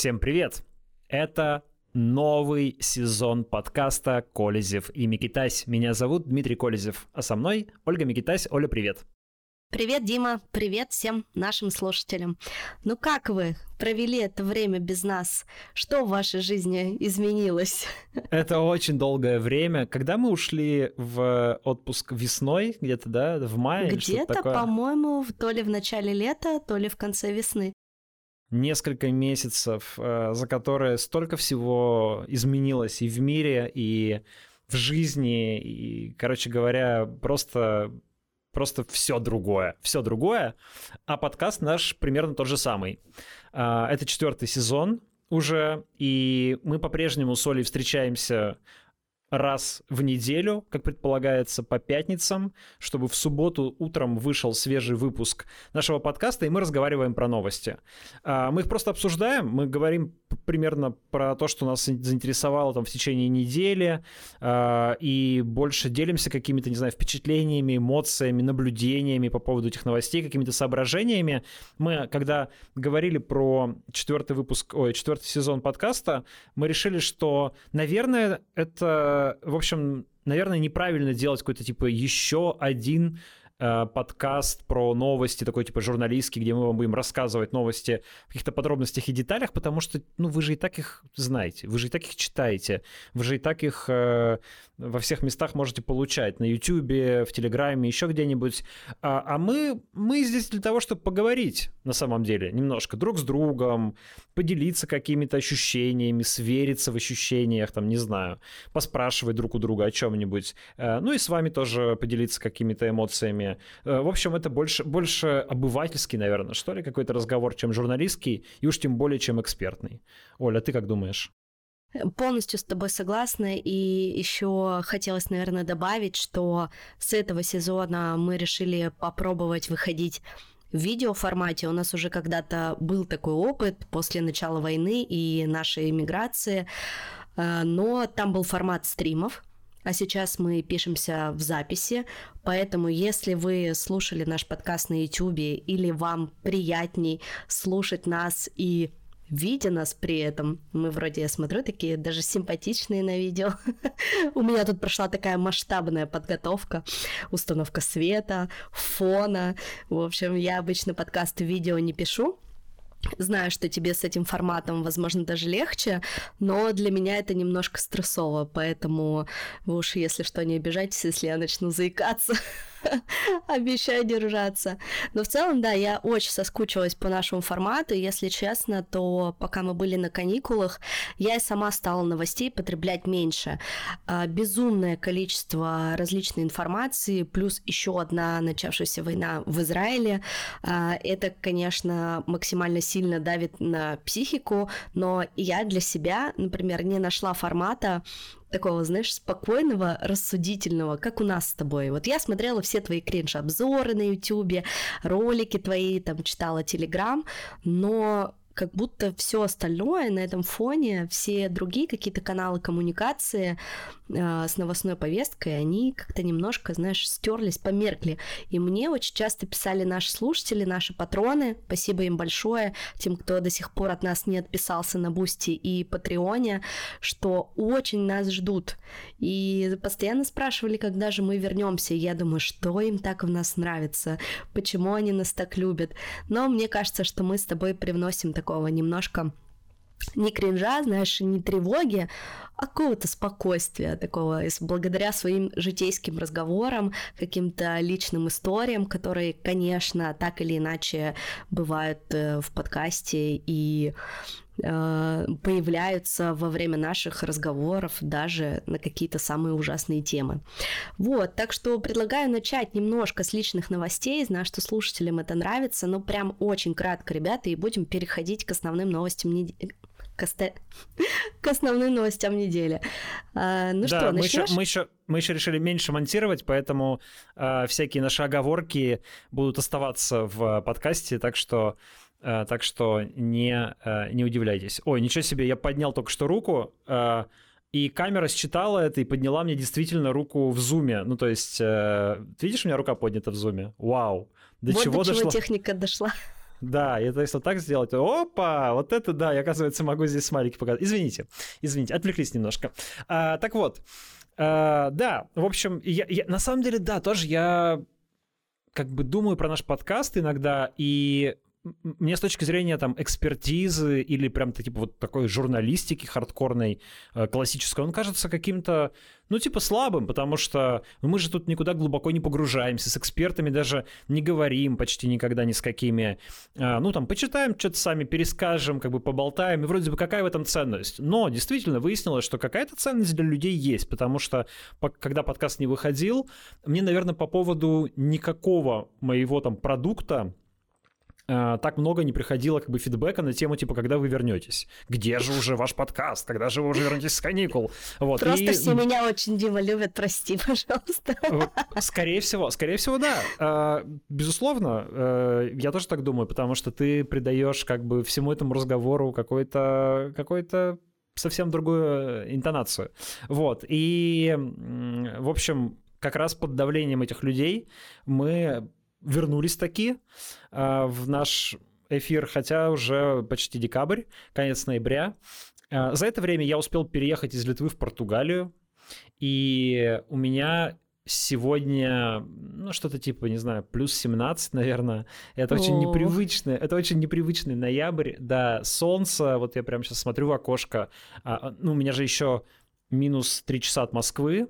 Всем привет! Это новый сезон подкаста «Колезев и Микитась». Меня зовут Дмитрий Колезев, а со мной Ольга Микитась. Оля, привет! Привет, Дима. Привет всем нашим слушателям. Ну как вы провели это время без нас? Что в вашей жизни изменилось? Это очень долгое время. Когда мы ушли в отпуск весной, где-то, да, в мае? Где-то, по-моему, то ли в начале лета, то ли в конце весны. Несколько месяцев, э, за которые столько всего изменилось и в мире, и в жизни, и, короче говоря, просто просто все другое, все другое, а подкаст наш примерно тот же самый. А, это четвертый сезон уже, и мы по-прежнему с Олей встречаемся раз в неделю, как предполагается, по пятницам, чтобы в субботу утром вышел свежий выпуск нашего подкаста, и мы разговариваем про новости. А, мы их просто обсуждаем, мы говорим примерно про то, что нас заинтересовало там в течение недели, а, и больше делимся какими-то, не знаю, впечатлениями, эмоциями, наблюдениями по поводу этих новостей, какими-то соображениями. Мы, когда говорили про четвертый выпуск, ой, четвертый сезон подкаста, мы решили, что, наверное, это в общем, наверное, неправильно делать какой-то типа еще один Э, подкаст про новости, такой типа журналистский, где мы вам будем рассказывать новости в каких-то подробностях и деталях, потому что, ну, вы же и так их знаете, вы же и так их читаете, вы же и так их э, во всех местах можете получать, на YouTube, в Телеграме, еще где-нибудь. А, а мы, мы здесь для того, чтобы поговорить, на самом деле, немножко друг с другом, поделиться какими-то ощущениями, свериться в ощущениях, там, не знаю, поспрашивать друг у друга о чем-нибудь. Э, ну и с вами тоже поделиться какими-то эмоциями Э, в общем, это больше, больше обывательский, наверное, что ли, какой-то разговор, чем журналистский, и уж тем более, чем экспертный. Оля, ты как думаешь? Полностью с тобой согласна. И еще хотелось, наверное, добавить, что с этого сезона мы решили попробовать выходить в видеоформате. У нас уже когда-то был такой опыт после начала войны и нашей эмиграции, э, но там был формат стримов, а сейчас мы пишемся в записи, поэтому если вы слушали наш подкаст на YouTube или вам приятней слушать нас и видя нас при этом, мы вроде, я смотрю, такие даже симпатичные на видео. У меня тут прошла такая масштабная подготовка, установка света, фона. В общем, я обычно подкасты видео не пишу, Знаю, что тебе с этим форматом, возможно, даже легче, но для меня это немножко стрессово, поэтому вы уж, если что, не обижайтесь, если я начну заикаться. Обещаю держаться. Но в целом, да, я очень соскучилась по нашему формату. Если честно, то пока мы были на каникулах, я и сама стала новостей потреблять меньше. А, безумное количество различной информации, плюс еще одна начавшаяся война в Израиле. А, это, конечно, максимально сильно давит на психику, но я для себя, например, не нашла формата, такого, знаешь, спокойного, рассудительного, как у нас с тобой. Вот я смотрела все твои кринж-обзоры на ютубе, ролики твои, там, читала телеграм, но как будто все остальное на этом фоне, все другие какие-то каналы коммуникации э, с новостной повесткой, они как-то немножко, знаешь, стерлись, померкли. И мне очень часто писали наши слушатели, наши патроны, спасибо им большое, тем, кто до сих пор от нас не отписался на Boosty и Patreon е, что очень нас ждут. И постоянно спрашивали, когда же мы вернемся. Я думаю, что им так в нас нравится, почему они нас так любят. Но мне кажется, что мы с тобой привносим такого немножко не кринжа, знаешь, не тревоги, а какого-то спокойствия такого, благодаря своим житейским разговорам, каким-то личным историям, которые, конечно, так или иначе бывают э, в подкасте и э, появляются во время наших разговоров даже на какие-то самые ужасные темы. Вот, так что предлагаю начать немножко с личных новостей, знаю, что слушателям это нравится, но прям очень кратко, ребята, и будем переходить к основным новостям недели к, оста... к основным новостям недели. А, ну да, что, мы еще, мы, еще, мы еще решили меньше монтировать, поэтому а, всякие наши оговорки будут оставаться в подкасте, так что а, так что не, а, не удивляйтесь. Ой, ничего себе, я поднял только что руку, а, и камера считала это и подняла мне действительно руку в зуме. Ну, то есть, э, видишь, у меня рука поднята в зуме? Вау! До вот чего до чего техника дошла. Да, это если так сделать, опа, вот это да, я, оказывается, могу здесь смайлики показать. Извините, извините, отвлеклись немножко. А, так вот, а, да, в общем, я, я, на самом деле, да, тоже я как бы думаю про наш подкаст иногда, и мне с точки зрения там экспертизы или прям типа вот такой журналистики хардкорной, э, классической, он кажется каким-то, ну типа слабым, потому что ну, мы же тут никуда глубоко не погружаемся, с экспертами даже не говорим почти никогда ни с какими. А, ну там почитаем, что-то сами перескажем, как бы поболтаем, и вроде бы какая в этом ценность. Но действительно выяснилось, что какая-то ценность для людей есть, потому что когда подкаст не выходил, мне, наверное, по поводу никакого моего там продукта Э, так много не приходило как бы фидбэка на тему, типа, когда вы вернетесь? Где же уже ваш подкаст? Когда же вы уже вернетесь с каникул? Вот. Просто и... все меня очень, Дима, любят, прости, пожалуйста. Скорее всего, скорее всего, да. Э, безусловно, э, я тоже так думаю, потому что ты придаешь как бы всему этому разговору какой-то какой-то совсем другую интонацию. Вот. И, в общем, как раз под давлением этих людей мы вернулись таки э, в наш эфир, хотя уже почти декабрь, конец ноября. Э, за это время я успел переехать из Литвы в Португалию, и у меня сегодня, ну, что-то типа, не знаю, плюс 17, наверное. Это очень О. непривычный, это очень непривычный ноябрь. Да, солнце, вот я прямо сейчас смотрю в окошко. А, ну, у меня же еще минус 3 часа от Москвы,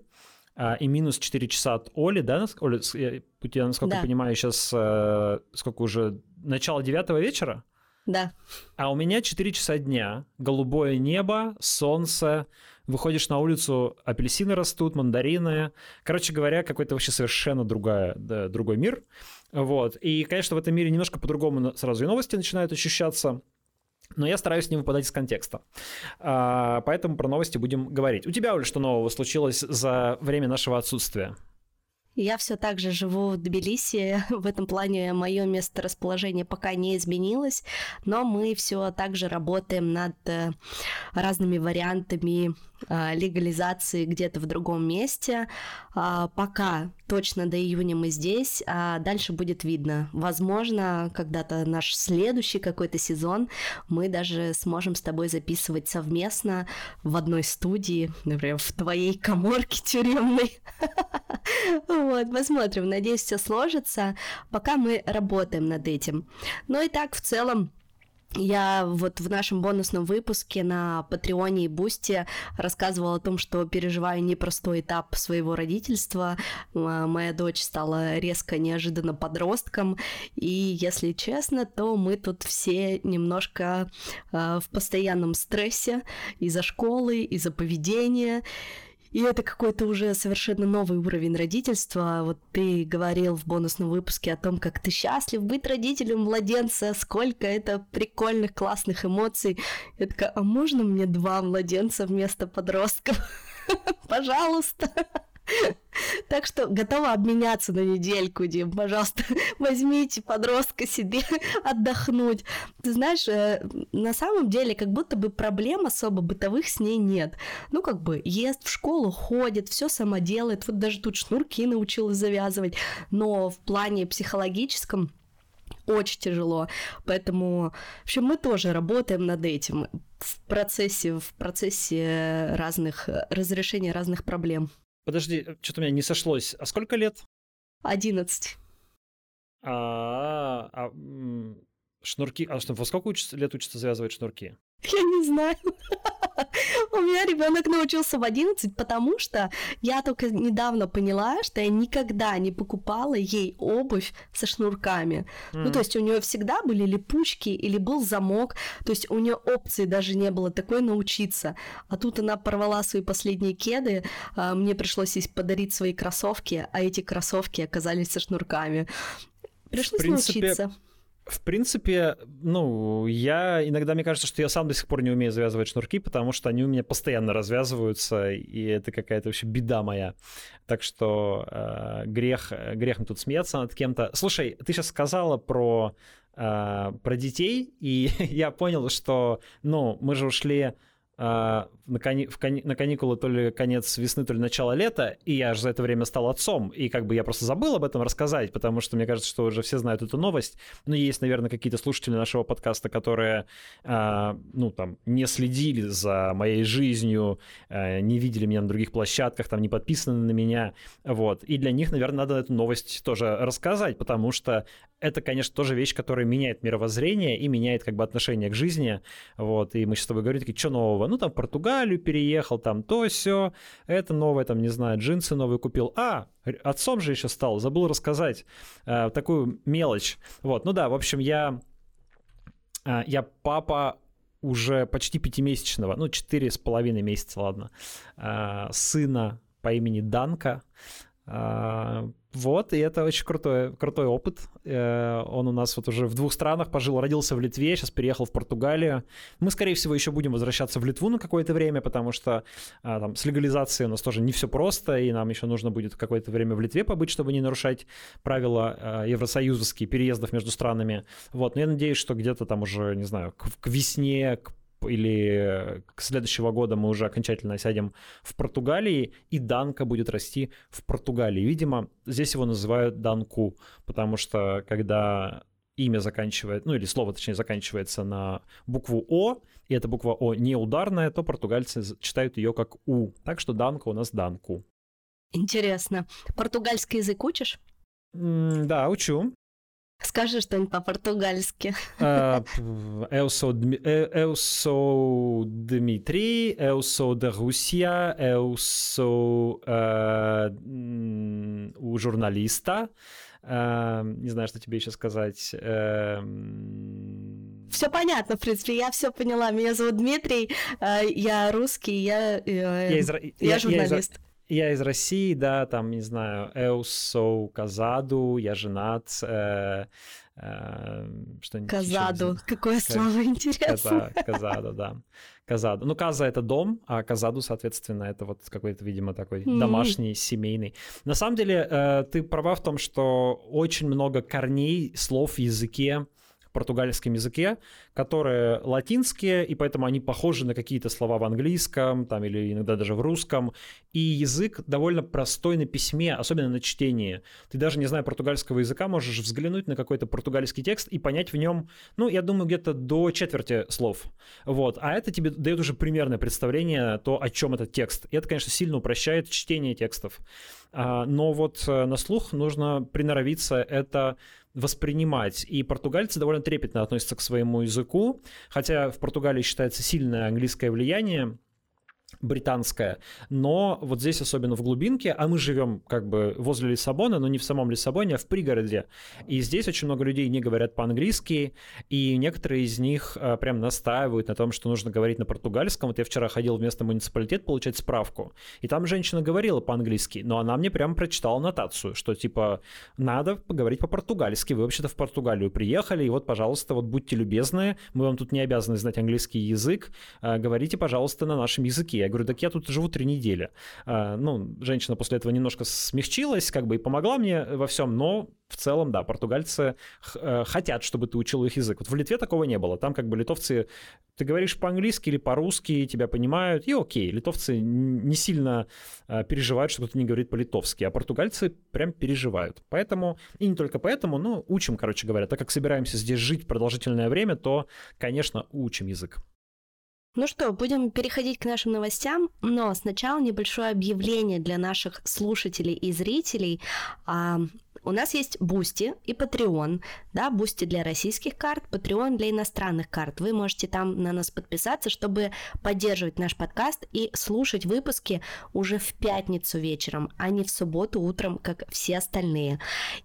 и минус 4 часа от Оли, да? Оля, я, я насколько да. понимаю, сейчас э, сколько уже, начало 9 вечера? Да. А у меня 4 часа дня, голубое небо, солнце, выходишь на улицу, апельсины растут, мандарины. Короче говоря, какой-то вообще совершенно другая, да, другой мир. Вот. И, конечно, в этом мире немножко по-другому сразу и новости начинают ощущаться но я стараюсь не выпадать из контекста. А, поэтому про новости будем говорить. У тебя, Оля, что нового случилось за время нашего отсутствия? Я все так же живу в Тбилиси. В этом плане мое место расположения пока не изменилось, но мы все так же работаем над э, разными вариантами легализации где-то в другом месте. А, пока точно до июня мы здесь, а дальше будет видно. Возможно, когда-то наш следующий какой-то сезон мы даже сможем с тобой записывать совместно в одной студии, например, в твоей коморке тюремной. Вот, посмотрим. Надеюсь, все сложится. Пока мы работаем над этим. Но и так в целом я вот в нашем бонусном выпуске на Патреоне и Бусте рассказывала о том, что переживаю непростой этап своего родительства. Моя дочь стала резко, неожиданно подростком, и, если честно, то мы тут все немножко э, в постоянном стрессе из-за школы, из-за поведения, и это какой-то уже совершенно новый уровень родительства. Вот ты говорил в бонусном выпуске о том, как ты счастлив быть родителем младенца, сколько это прикольных, классных эмоций. Я такая, а можно мне два младенца вместо подростков? Пожалуйста. Так что готова обменяться на недельку, Дим, пожалуйста, возьмите подростка себе отдохнуть. Ты знаешь, э, на самом деле как будто бы проблем особо бытовых с ней нет. Ну, как бы ест в школу, ходит, все сама делает, вот даже тут шнурки научилась завязывать, но в плане психологическом очень тяжело. Поэтому, в общем, мы тоже работаем над этим в процессе, в процессе разных разрешения разных проблем. Подожди, э, что-то у меня не сошлось. А сколько лет? Одиннадцать. А, а, шнурки. А что, во сколько лет учится завязывать шнурки? Я не знаю. У меня ребенок научился в 11, потому что я только недавно поняла, что я никогда не покупала ей обувь со шнурками. Mm. Ну, то есть у нее всегда были липучки или был замок, то есть у нее опции даже не было такой научиться. А тут она порвала свои последние кеды, а мне пришлось ей подарить свои кроссовки, а эти кроссовки оказались со шнурками. Пришлось в принципе, научиться в принципе, ну, я иногда, мне кажется, что я сам до сих пор не умею завязывать шнурки, потому что они у меня постоянно развязываются, и это какая-то вообще беда моя. Так что э, грех, грех мне тут смеяться над кем-то. Слушай, ты сейчас сказала про, э, про детей, и я понял, что, ну, мы же ушли на, кани, в кани, на каникулы то ли конец весны, то ли начало лета, и я же за это время стал отцом, и как бы я просто забыл об этом рассказать, потому что мне кажется, что уже все знают эту новость. Но есть, наверное, какие-то слушатели нашего подкаста, которые, а, ну, там, не следили за моей жизнью, а, не видели меня на других площадках, там, не подписаны на меня, вот. И для них, наверное, надо эту новость тоже рассказать, потому что это, конечно, тоже вещь, которая меняет мировоззрение и меняет как бы отношение к жизни, вот. И мы сейчас с тобой говорим, такие, что нового? Ну, там, в Португалию переехал, там, то все, это новое, там, не знаю, джинсы новые купил. А, отцом же еще стал, забыл рассказать э, такую мелочь. Вот, ну да, в общем, я, э, я папа уже почти пятимесячного, ну, четыре с половиной месяца, ладно, э, сына по имени Данка. А, вот, и это очень крутой, крутой опыт. Э, он у нас вот уже в двух странах пожил, родился в Литве, сейчас переехал в Португалию. Мы, скорее всего, еще будем возвращаться в Литву на какое-то время, потому что а, там с легализацией у нас тоже не все просто, и нам еще нужно будет какое-то время в Литве побыть, чтобы не нарушать правила а, евросоюзовские переездов между странами. Вот, но я надеюсь, что где-то там уже, не знаю, к, к весне, к или к следующего года мы уже окончательно сядем в Португалии, и Данка будет расти в Португалии. Видимо, здесь его называют Данку, потому что когда имя заканчивает, ну или слово, точнее, заканчивается на букву О, и эта буква О не ударная, то португальцы читают ее как У. Так что Данка у нас Данку. Интересно. Португальский язык учишь? Да, учу. Скажи что-нибудь по-португальски. Eu sou, eu sou Dmitry, eu sou da Rússia, eu sou uh, у журналиста. Uh, не знаю, что тебе еще сказать. Uh, все понятно, в принципе, я все поняла. Меня зовут Дмитрий, я русский, я, я, из, я, я журналист. Я я из России, да, там, не знаю, Эусоу Казаду, я женат, э, э, что-нибудь. Казаду, какое слово интересное. Каза, казаду, да. Казаду. Ну, Каза — это дом, а Казаду, соответственно, это вот какой-то, видимо, такой mm-hmm. домашний, семейный. На самом деле, э, ты права в том, что очень много корней, слов в языке, португальском языке, которые латинские, и поэтому они похожи на какие-то слова в английском, там, или иногда даже в русском. И язык довольно простой на письме, особенно на чтении. Ты даже не зная португальского языка, можешь взглянуть на какой-то португальский текст и понять в нем, ну, я думаю, где-то до четверти слов. Вот. А это тебе дает уже примерное представление то, о чем этот текст. И это, конечно, сильно упрощает чтение текстов. А, но вот э, на слух нужно приноровиться это воспринимать. И португальцы довольно трепетно относятся к своему языку, хотя в Португалии считается сильное английское влияние, британская, но вот здесь особенно в глубинке, а мы живем как бы возле Лиссабона, но не в самом Лиссабоне, а в пригороде. И здесь очень много людей не говорят по-английски, и некоторые из них а, прям настаивают на том, что нужно говорить на португальском. Вот я вчера ходил в местный муниципалитет получать справку, и там женщина говорила по-английски, но она мне прям прочитала нотацию, что типа надо поговорить по-португальски, вы вообще-то в Португалию приехали, и вот, пожалуйста, вот будьте любезны, мы вам тут не обязаны знать английский язык, а, говорите, пожалуйста, на нашем языке. Говорю, так я тут живу три недели. А, ну, женщина после этого немножко смягчилась, как бы и помогла мне во всем, но в целом, да, португальцы э, хотят, чтобы ты учил их язык. Вот в Литве такого не было. Там как бы литовцы, ты говоришь по-английски или по-русски, тебя понимают, и окей. Литовцы не сильно э, переживают, что кто-то не говорит по-литовски, а португальцы прям переживают. Поэтому, и не только поэтому, но учим, короче говоря. Так как собираемся здесь жить продолжительное время, то, конечно, учим язык. Ну что, будем переходить к нашим новостям, но сначала небольшое объявление для наших слушателей и зрителей. А, у нас есть Boosty и Patreon, да, Boosty для российских карт, Patreon для иностранных карт. Вы можете там на нас подписаться, чтобы поддерживать наш подкаст и слушать выпуски уже в пятницу вечером, а не в субботу утром, как все остальные.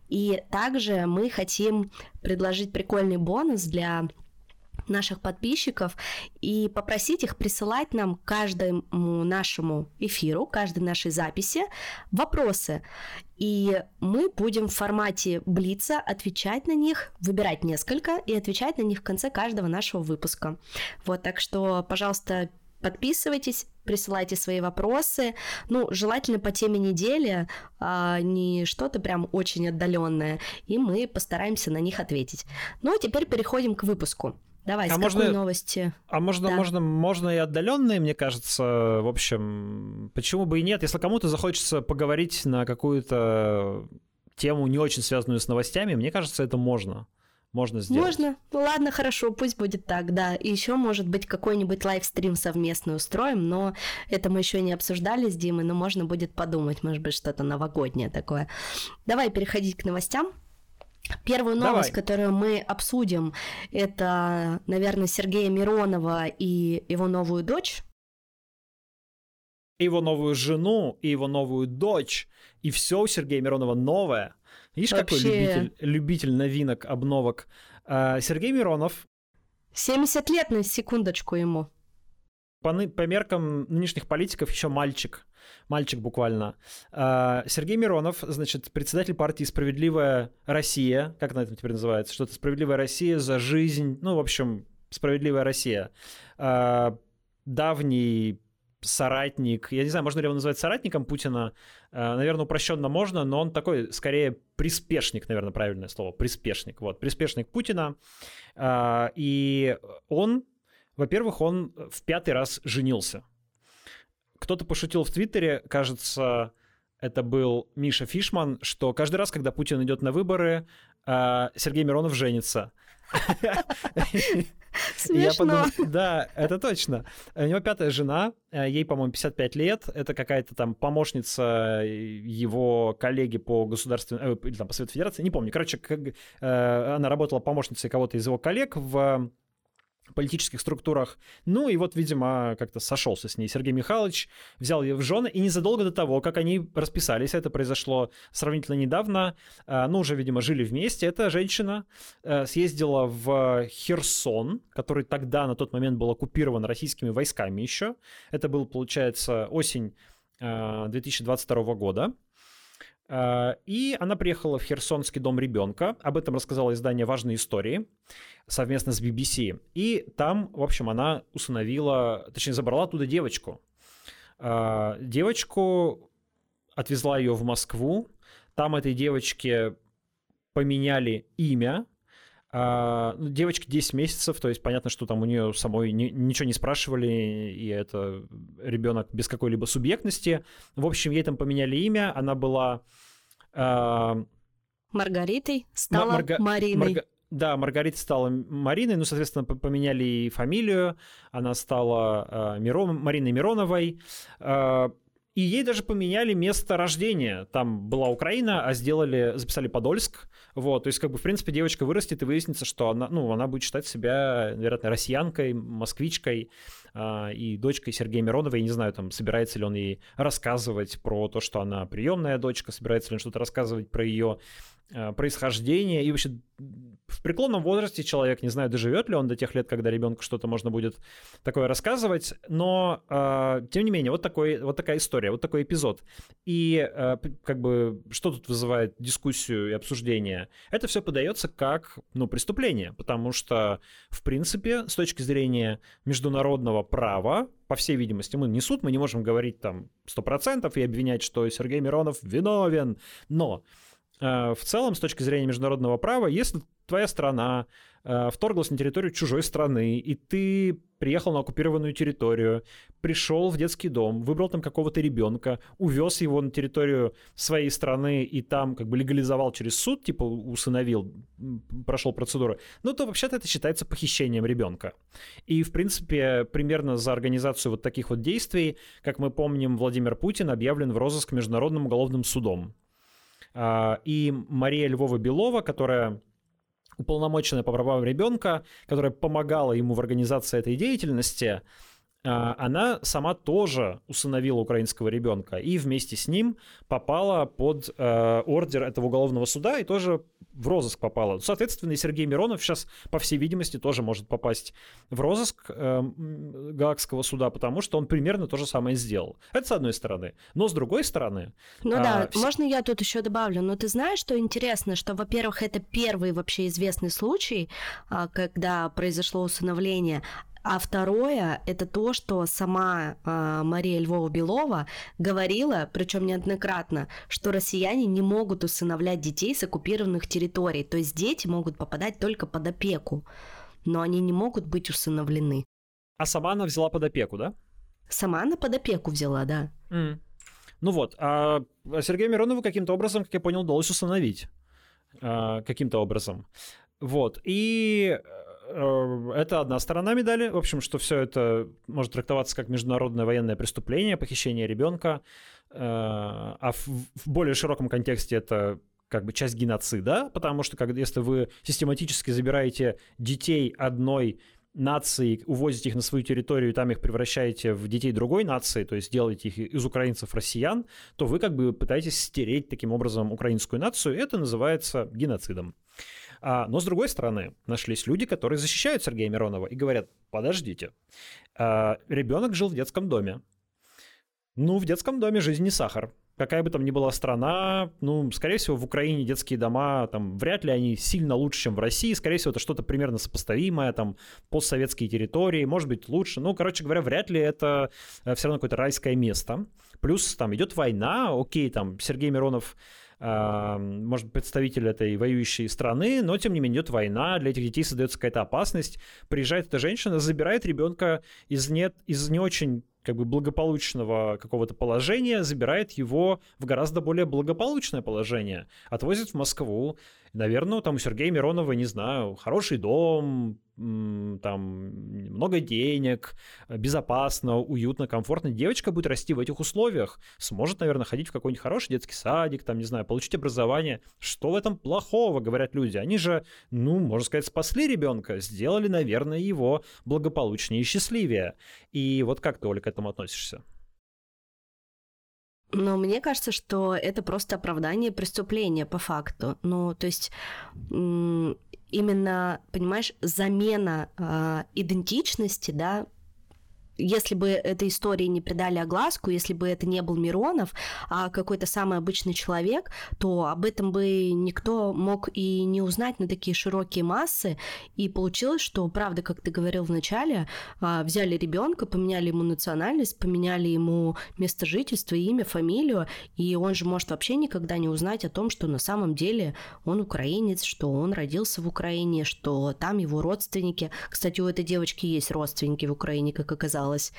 И также мы хотим предложить прикольный бонус для наших подписчиков и попросить их присылать нам каждому нашему эфиру, каждой нашей записи вопросы. И мы будем в формате Блица отвечать на них, выбирать несколько и отвечать на них в конце каждого нашего выпуска. Вот, так что, пожалуйста, подписывайтесь, присылайте свои вопросы. Ну, желательно по теме недели, а не что-то прям очень отдаленное, и мы постараемся на них ответить. Ну, а теперь переходим к выпуску. Давай, а с можно, какой новости? А можно, да. можно, можно и отдаленные, мне кажется. В общем, почему бы и нет? Если кому-то захочется поговорить на какую-то тему, не очень связанную с новостями, мне кажется, это можно. Можно сделать. Можно. Ну ладно, хорошо, пусть будет так, да. И еще, может быть, какой-нибудь лайвстрим совместный устроим, но это мы еще не обсуждали с Димой, но можно будет подумать, может быть, что-то новогоднее такое. Давай переходить к новостям. Первую новость, Давай. которую мы обсудим, это, наверное, Сергея Миронова и его новую дочь. Его новую жену, и его новую дочь. И все у Сергея Миронова новое. Видишь, Вообще... какой любитель, любитель новинок, обновок. А, Сергей Миронов. 70 лет на секундочку ему. По, по меркам нынешних политиков еще мальчик. Мальчик буквально. А, Сергей Миронов, значит, председатель партии «Справедливая Россия». Как она это теперь называется? Что-то «Справедливая Россия за жизнь». Ну, в общем, «Справедливая Россия». А, давний соратник, я не знаю, можно ли его назвать соратником Путина, э, наверное, упрощенно можно, но он такой, скорее, приспешник, наверное, правильное слово, приспешник, вот, приспешник Путина, и он, во-первых, он в пятый раз женился. Кто-то пошутил в Твиттере, кажется, это был Миша Фишман, что каждый раз, когда Путин идет на выборы, э, Сергей Миронов женится. Смешно. Я подумал, да, это точно. У него пятая жена, э, ей, по-моему, 55 лет. Это какая-то там помощница его коллеги по государственной... Э, или там по Совету Федерации, не помню. Короче, как, э, она работала помощницей кого-то из его коллег в политических структурах. Ну и вот, видимо, как-то сошелся с ней Сергей Михайлович, взял ее в жены, и незадолго до того, как они расписались, это произошло сравнительно недавно, а, ну, уже, видимо, жили вместе, эта женщина э, съездила в Херсон, который тогда, на тот момент, был оккупирован российскими войсками еще. Это был, получается, осень 2022 э, года. Э, и она приехала в Херсонский дом ребенка. Об этом рассказала издание «Важные истории» совместно с BBC. И там, в общем, она усыновила, точнее, забрала оттуда девочку. Э, девочку отвезла ее в Москву. Там этой девочке поменяли имя, а, ну, девочке 10 месяцев, то есть понятно, что там у нее самой ни, ничего не спрашивали, и это ребенок без какой-либо субъектности. В общем, ей там поменяли имя, она была... А... Маргаритой стала Марга... Мариной. Марга... Да, Маргарита стала Мариной, ну, соответственно, поменяли и фамилию, она стала э, Мирон... Мариной Мироновой. Э, и ей даже поменяли место рождения. Там была Украина, а сделали, записали Подольск. Вот, то есть, как бы, в принципе, девочка вырастет и выяснится, что она, ну, она будет считать себя, вероятно, россиянкой, москвичкой э, и дочкой Сергея Миронова. Я не знаю, там, собирается ли он ей рассказывать про то, что она приемная дочка, собирается ли он что-то рассказывать про ее Э, происхождения и вообще в преклонном возрасте человек, не знаю, доживет ли он до тех лет, когда ребенку что-то можно будет такое рассказывать, но э, тем не менее, вот, такой, вот такая история, вот такой эпизод. И э, как бы что тут вызывает дискуссию и обсуждение? Это все подается как, ну, преступление, потому что, в принципе, с точки зрения международного права, по всей видимости, мы не суд, мы не можем говорить там 100% и обвинять, что Сергей Миронов виновен, но в целом, с точки зрения международного права, если твоя страна э, вторглась на территорию чужой страны, и ты приехал на оккупированную территорию, пришел в детский дом, выбрал там какого-то ребенка, увез его на территорию своей страны и там как бы легализовал через суд, типа усыновил, прошел процедуру, ну то вообще-то это считается похищением ребенка. И, в принципе, примерно за организацию вот таких вот действий, как мы помним, Владимир Путин объявлен в розыск Международным уголовным судом. А, и Мария Львова-Белова, которая уполномоченная по правам ребенка, которая помогала ему в организации этой деятельности, она сама тоже усыновила украинского ребенка и вместе с ним попала под э, ордер этого уголовного суда и тоже в розыск попала. Соответственно, и Сергей Миронов сейчас, по всей видимости, тоже может попасть в розыск э, Гаагского суда, потому что он примерно то же самое сделал. Это с одной стороны. Но с другой стороны... Ну э, да, все... можно я тут еще добавлю? Но ты знаешь, что интересно, что, во-первых, это первый вообще известный случай, а, когда произошло усыновление, а второе – это то, что сама э, Мария Львова-Белова говорила, причем неоднократно, что россияне не могут усыновлять детей с оккупированных территорий, то есть дети могут попадать только под опеку. но они не могут быть усыновлены. А сама она взяла под опеку, да? Сама она под опеку взяла, да. Mm. Ну вот, а Сергея Миронова каким-то образом, как я понял, удалось усыновить. А, каким-то образом. Вот. И это одна сторона медали. В общем, что все это может трактоваться как международное военное преступление, похищение ребенка. Э, а в, в более широком контексте это как бы часть геноцида, потому что как, если вы систематически забираете детей одной нации, увозите их на свою территорию, и там их превращаете в детей другой нации, то есть делаете их из украинцев россиян, то вы как бы пытаетесь стереть таким образом украинскую нацию, это называется геноцидом. А, но с другой стороны, нашлись люди, которые защищают Сергея Миронова и говорят, подождите, а, ребенок жил в детском доме. Ну, в детском доме жизнь не сахар какая бы там ни была страна, ну, скорее всего, в Украине детские дома, там, вряд ли они сильно лучше, чем в России, скорее всего, это что-то примерно сопоставимое, там, постсоветские территории, может быть, лучше, ну, короче говоря, вряд ли это э, все равно какое-то райское место. Плюс там идет война, окей, там, Сергей Миронов может, представитель этой воюющей страны, но тем не менее идет война, для этих детей создается какая-то опасность. Приезжает эта женщина, забирает ребенка из, нет, из не очень как бы благополучного какого-то положения, забирает его в гораздо более благополучное положение, отвозит в Москву. Наверное, там у Сергея Миронова, не знаю, хороший дом, там много денег, безопасно, уютно, комфортно. Девочка будет расти в этих условиях, сможет, наверное, ходить в какой-нибудь хороший детский садик, там, не знаю, получить образование. Что в этом плохого, говорят люди? Они же, ну, можно сказать, спасли ребенка, сделали, наверное, его благополучнее и счастливее. И вот как ты, Оля, к этому относишься? Но мне кажется, что это просто оправдание преступления по факту. Ну, то есть именно, понимаешь, замена э, идентичности, да, если бы этой истории не придали огласку, если бы это не был Миронов, а какой-то самый обычный человек, то об этом бы никто мог и не узнать на такие широкие массы. И получилось, что, правда, как ты говорил в начале, а, взяли ребенка, поменяли ему национальность, поменяли ему место жительства, имя, фамилию, и он же может вообще никогда не узнать о том, что на самом деле он украинец, что он родился в Украине, что там его родственники. Кстати, у этой девочки есть родственники в Украине, как оказалось осталась,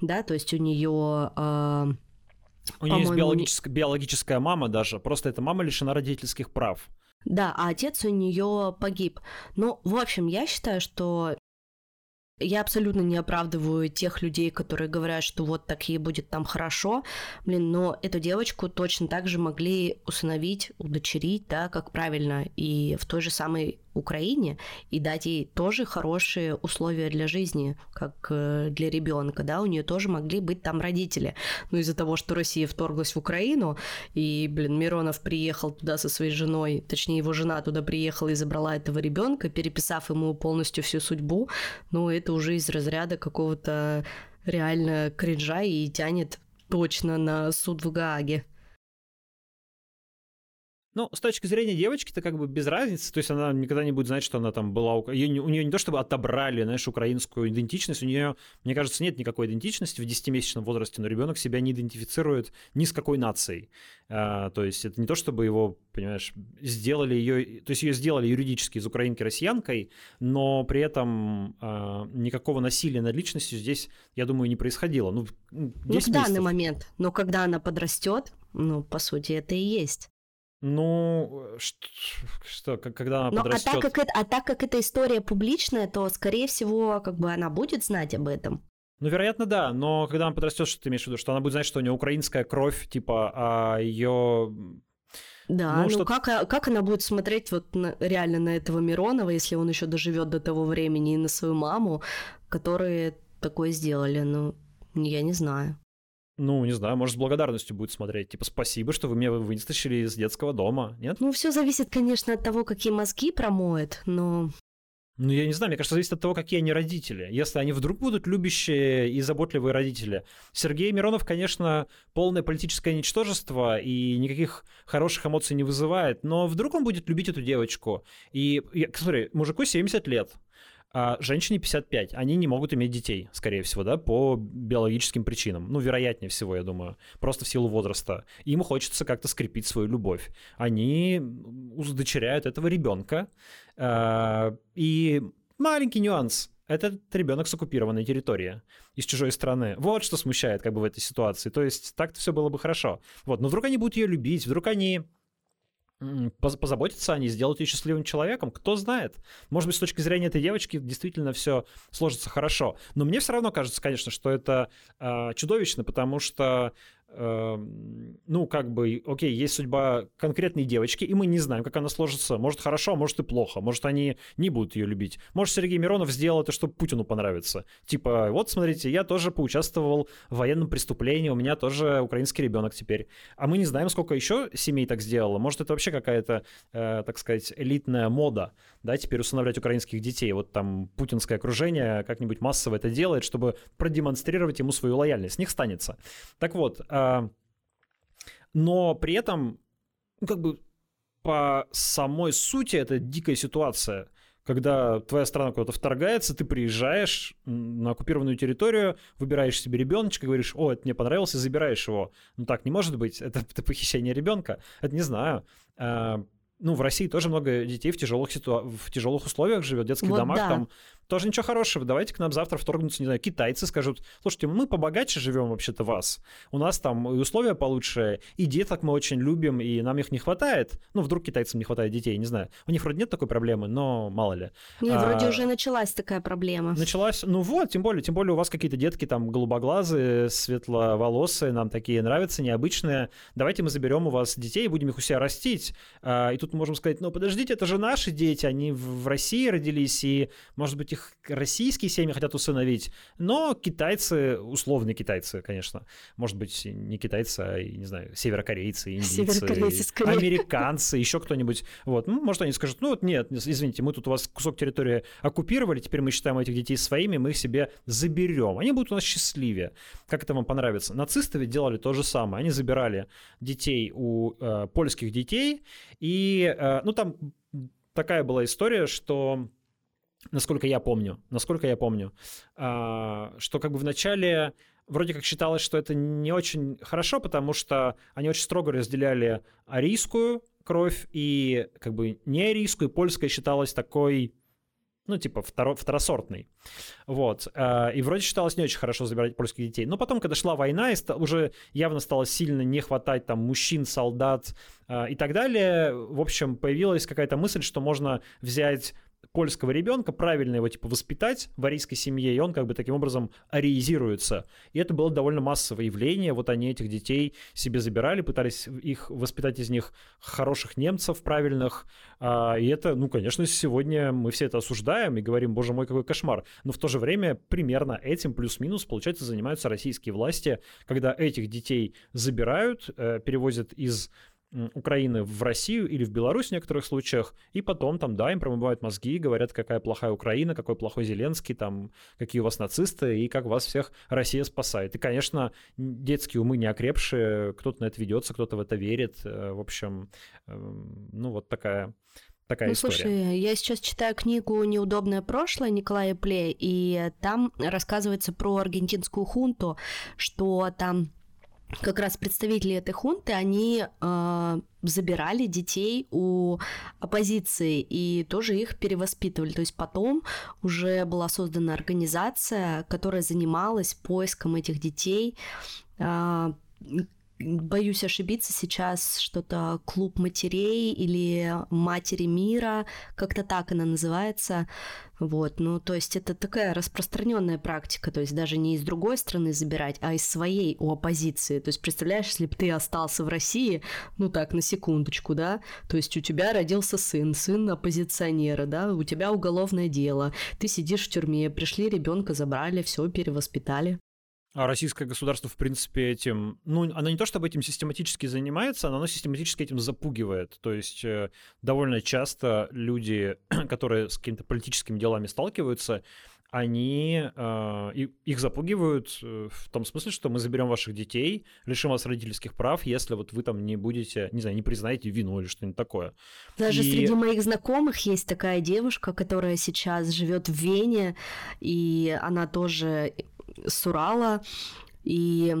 да, то есть у нее... Э, у нее есть биологическая, биологическая мама даже, просто эта мама лишена родительских прав. Да, а отец у нее погиб. Ну, в общем, я считаю, что я абсолютно не оправдываю тех людей, которые говорят, что вот так ей будет там хорошо. Блин, но эту девочку точно так же могли усыновить, удочерить, да, как правильно, и в той же самой Украине и дать ей тоже хорошие условия для жизни, как э, для ребенка, да, у нее тоже могли быть там родители. Но из-за того, что Россия вторглась в Украину, и, блин, Миронов приехал туда со своей женой, точнее, его жена туда приехала и забрала этого ребенка, переписав ему полностью всю судьбу, ну, это уже из разряда какого-то реально кринжа и тянет точно на суд в Гааге. Ну, с точки зрения девочки, это как бы без разницы. То есть она никогда не будет знать, что она там была... Ее, у нее не то, чтобы отобрали, знаешь, украинскую идентичность. У нее, мне кажется, нет никакой идентичности в 10-месячном возрасте, но ребенок себя не идентифицирует ни с какой нацией. А, то есть это не то, чтобы его, понимаешь, сделали ее... То есть ее сделали юридически из украинки россиянкой, но при этом а, никакого насилия над личностью здесь, я думаю, не происходило. Ну, ну в данный месяцев. момент. Но когда она подрастет, ну, по сути, это и есть. Ну, что, что когда она Но, подрастет... А так, как это, а так как эта история публичная, то, скорее всего, как бы она будет знать об этом. Ну, вероятно, да, но когда она подрастет, что ты имеешь в виду? Что она будет знать, что у нее украинская кровь, типа, а ее да, ну, ну что... как, а, как она будет смотреть вот на, реально на этого Миронова, если он еще доживет до того времени, и на свою маму, которые такое сделали? Ну, я не знаю. Ну, не знаю, может, с благодарностью будет смотреть. Типа, спасибо, что вы меня вытащили из детского дома, нет? Ну, все зависит, конечно, от того, какие мозги промоет, но... Ну, я не знаю, мне кажется, зависит от того, какие они родители. Если они вдруг будут любящие и заботливые родители. Сергей Миронов, конечно, полное политическое ничтожество и никаких хороших эмоций не вызывает, но вдруг он будет любить эту девочку. И, смотри, мужику 70 лет, а женщине 55, они не могут иметь детей, скорее всего, да, по биологическим причинам. Ну, вероятнее всего, я думаю, просто в силу возраста. Им хочется как-то скрепить свою любовь. Они удочеряют этого ребенка, э, и маленький нюанс. Этот ребенок с оккупированной территории, из чужой страны. Вот что смущает как бы в этой ситуации. То есть так-то все было бы хорошо. Вот, но вдруг они будут ее любить, вдруг они позаботиться о ней, сделать ее счастливым человеком, кто знает. Может быть, с точки зрения этой девочки действительно все сложится хорошо. Но мне все равно кажется, конечно, что это э, чудовищно, потому что ну, как бы, окей, есть судьба конкретной девочки, и мы не знаем, как она сложится. Может, хорошо, а может и плохо. Может, они не будут ее любить. Может, Сергей Миронов сделал это, чтобы Путину понравится. Типа, вот, смотрите, я тоже поучаствовал в военном преступлении, у меня тоже украинский ребенок теперь. А мы не знаем, сколько еще семей так сделало. Может, это вообще какая-то, э, так сказать, элитная мода, да, теперь усыновлять украинских детей. Вот там путинское окружение как-нибудь массово это делает, чтобы продемонстрировать ему свою лояльность. С них станется. Так вот, а, но при этом, ну, как бы по самой сути это дикая ситуация, когда твоя страна куда-то вторгается, ты приезжаешь на оккупированную территорию, выбираешь себе ребеночка, говоришь, о, это мне понравилось, и забираешь его. Ну так не может быть, это, это похищение ребенка. Это не знаю. А, ну, в России тоже много детей в тяжелых, ситу... в тяжелых условиях живет, в детских вот домах, да. там тоже ничего хорошего. Давайте к нам завтра вторгнутся, не знаю, китайцы скажут, слушайте, мы побогаче живем вообще-то вас. У нас там и условия получше, и деток мы очень любим, и нам их не хватает. Ну, вдруг китайцам не хватает детей, не знаю. У них вроде нет такой проблемы, но мало ли. Нет, а, вроде уже началась такая проблема. Началась, ну вот, тем более, тем более у вас какие-то детки там голубоглазые, светловолосые, нам такие нравятся, необычные. Давайте мы заберем у вас детей и будем их у себя растить. А, и тут мы можем сказать, ну подождите, это же наши дети, они в России родились, и, может быть, их российские семьи хотят усыновить, но китайцы, условные китайцы, конечно, может быть, не китайцы, а, не знаю, северокорейцы, индийцы, американцы, еще кто-нибудь, вот, ну, может, они скажут, ну, вот нет, извините, мы тут у вас кусок территории оккупировали, теперь мы считаем этих детей своими, мы их себе заберем, они будут у нас счастливее. Как это вам понравится? Нацисты ведь делали то же самое, они забирали детей у э, польских детей, и, э, ну, там такая была история, что насколько я помню, насколько я помню, а, что как бы вначале вроде как считалось, что это не очень хорошо, потому что они очень строго разделяли арийскую кровь и как бы не арийскую, польская считалась такой ну, типа, второ, второсортный. Вот. А, и вроде считалось не очень хорошо забирать польских детей. Но потом, когда шла война, и уже явно стало сильно не хватать там мужчин, солдат а, и так далее, в общем, появилась какая-то мысль, что можно взять польского ребенка, правильно его типа воспитать в арийской семье, и он как бы таким образом ариизируется. И это было довольно массовое явление. Вот они этих детей себе забирали, пытались их воспитать из них хороших немцев, правильных. А, и это, ну, конечно, сегодня мы все это осуждаем и говорим, боже мой, какой кошмар. Но в то же время примерно этим плюс-минус, получается, занимаются российские власти, когда этих детей забирают, э, перевозят из Украины в Россию или в Беларусь в некоторых случаях, и потом там, да, им промывают мозги, говорят, какая плохая Украина, какой плохой Зеленский, там, какие у вас нацисты, и как вас всех Россия спасает. И, конечно, детские умы не окрепшие, кто-то на это ведется, кто-то в это верит. Э, в общем, эм, ну, вот такая такая ну, история. Слушай, я сейчас читаю книгу «Неудобное прошлое» Николая Пле, и там рассказывается про аргентинскую хунту, что там как раз представители этой хунты, они э, забирали детей у оппозиции и тоже их перевоспитывали. То есть потом уже была создана организация, которая занималась поиском этих детей. Э, боюсь ошибиться, сейчас что-то клуб матерей или матери мира, как-то так она называется. Вот, ну, то есть это такая распространенная практика, то есть даже не из другой страны забирать, а из своей у оппозиции. То есть представляешь, если бы ты остался в России, ну так, на секундочку, да, то есть у тебя родился сын, сын оппозиционера, да, у тебя уголовное дело, ты сидишь в тюрьме, пришли ребенка, забрали, все перевоспитали. А российское государство, в принципе, этим, ну, оно не то чтобы этим систематически занимается, но оно систематически этим запугивает. То есть э, довольно часто люди, которые с какими-то политическими делами сталкиваются, они э, их запугивают э, в том смысле, что мы заберем ваших детей, лишим вас родительских прав, если вот вы там не будете, не знаю, не признаете вину или что-нибудь такое. Даже и... среди моих знакомых есть такая девушка, которая сейчас живет в Вене, и она тоже с Урала, и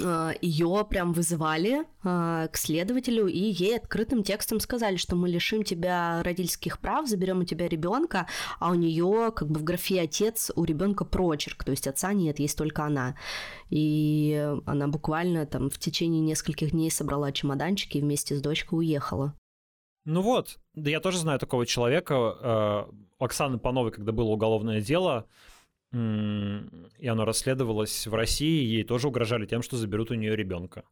а, ее прям вызвали а, к следователю и ей открытым текстом сказали, что мы лишим тебя родительских прав, заберем у тебя ребенка, а у нее как бы в графе отец у ребенка прочерк, то есть отца нет, есть только она. И она буквально там в течение нескольких дней собрала чемоданчики и вместе с дочкой уехала. Ну вот, да я тоже знаю такого человека, э, Оксаны Пановой, когда было уголовное дело, и оно расследовалось в России, ей тоже угрожали тем, что заберут у нее ребенка.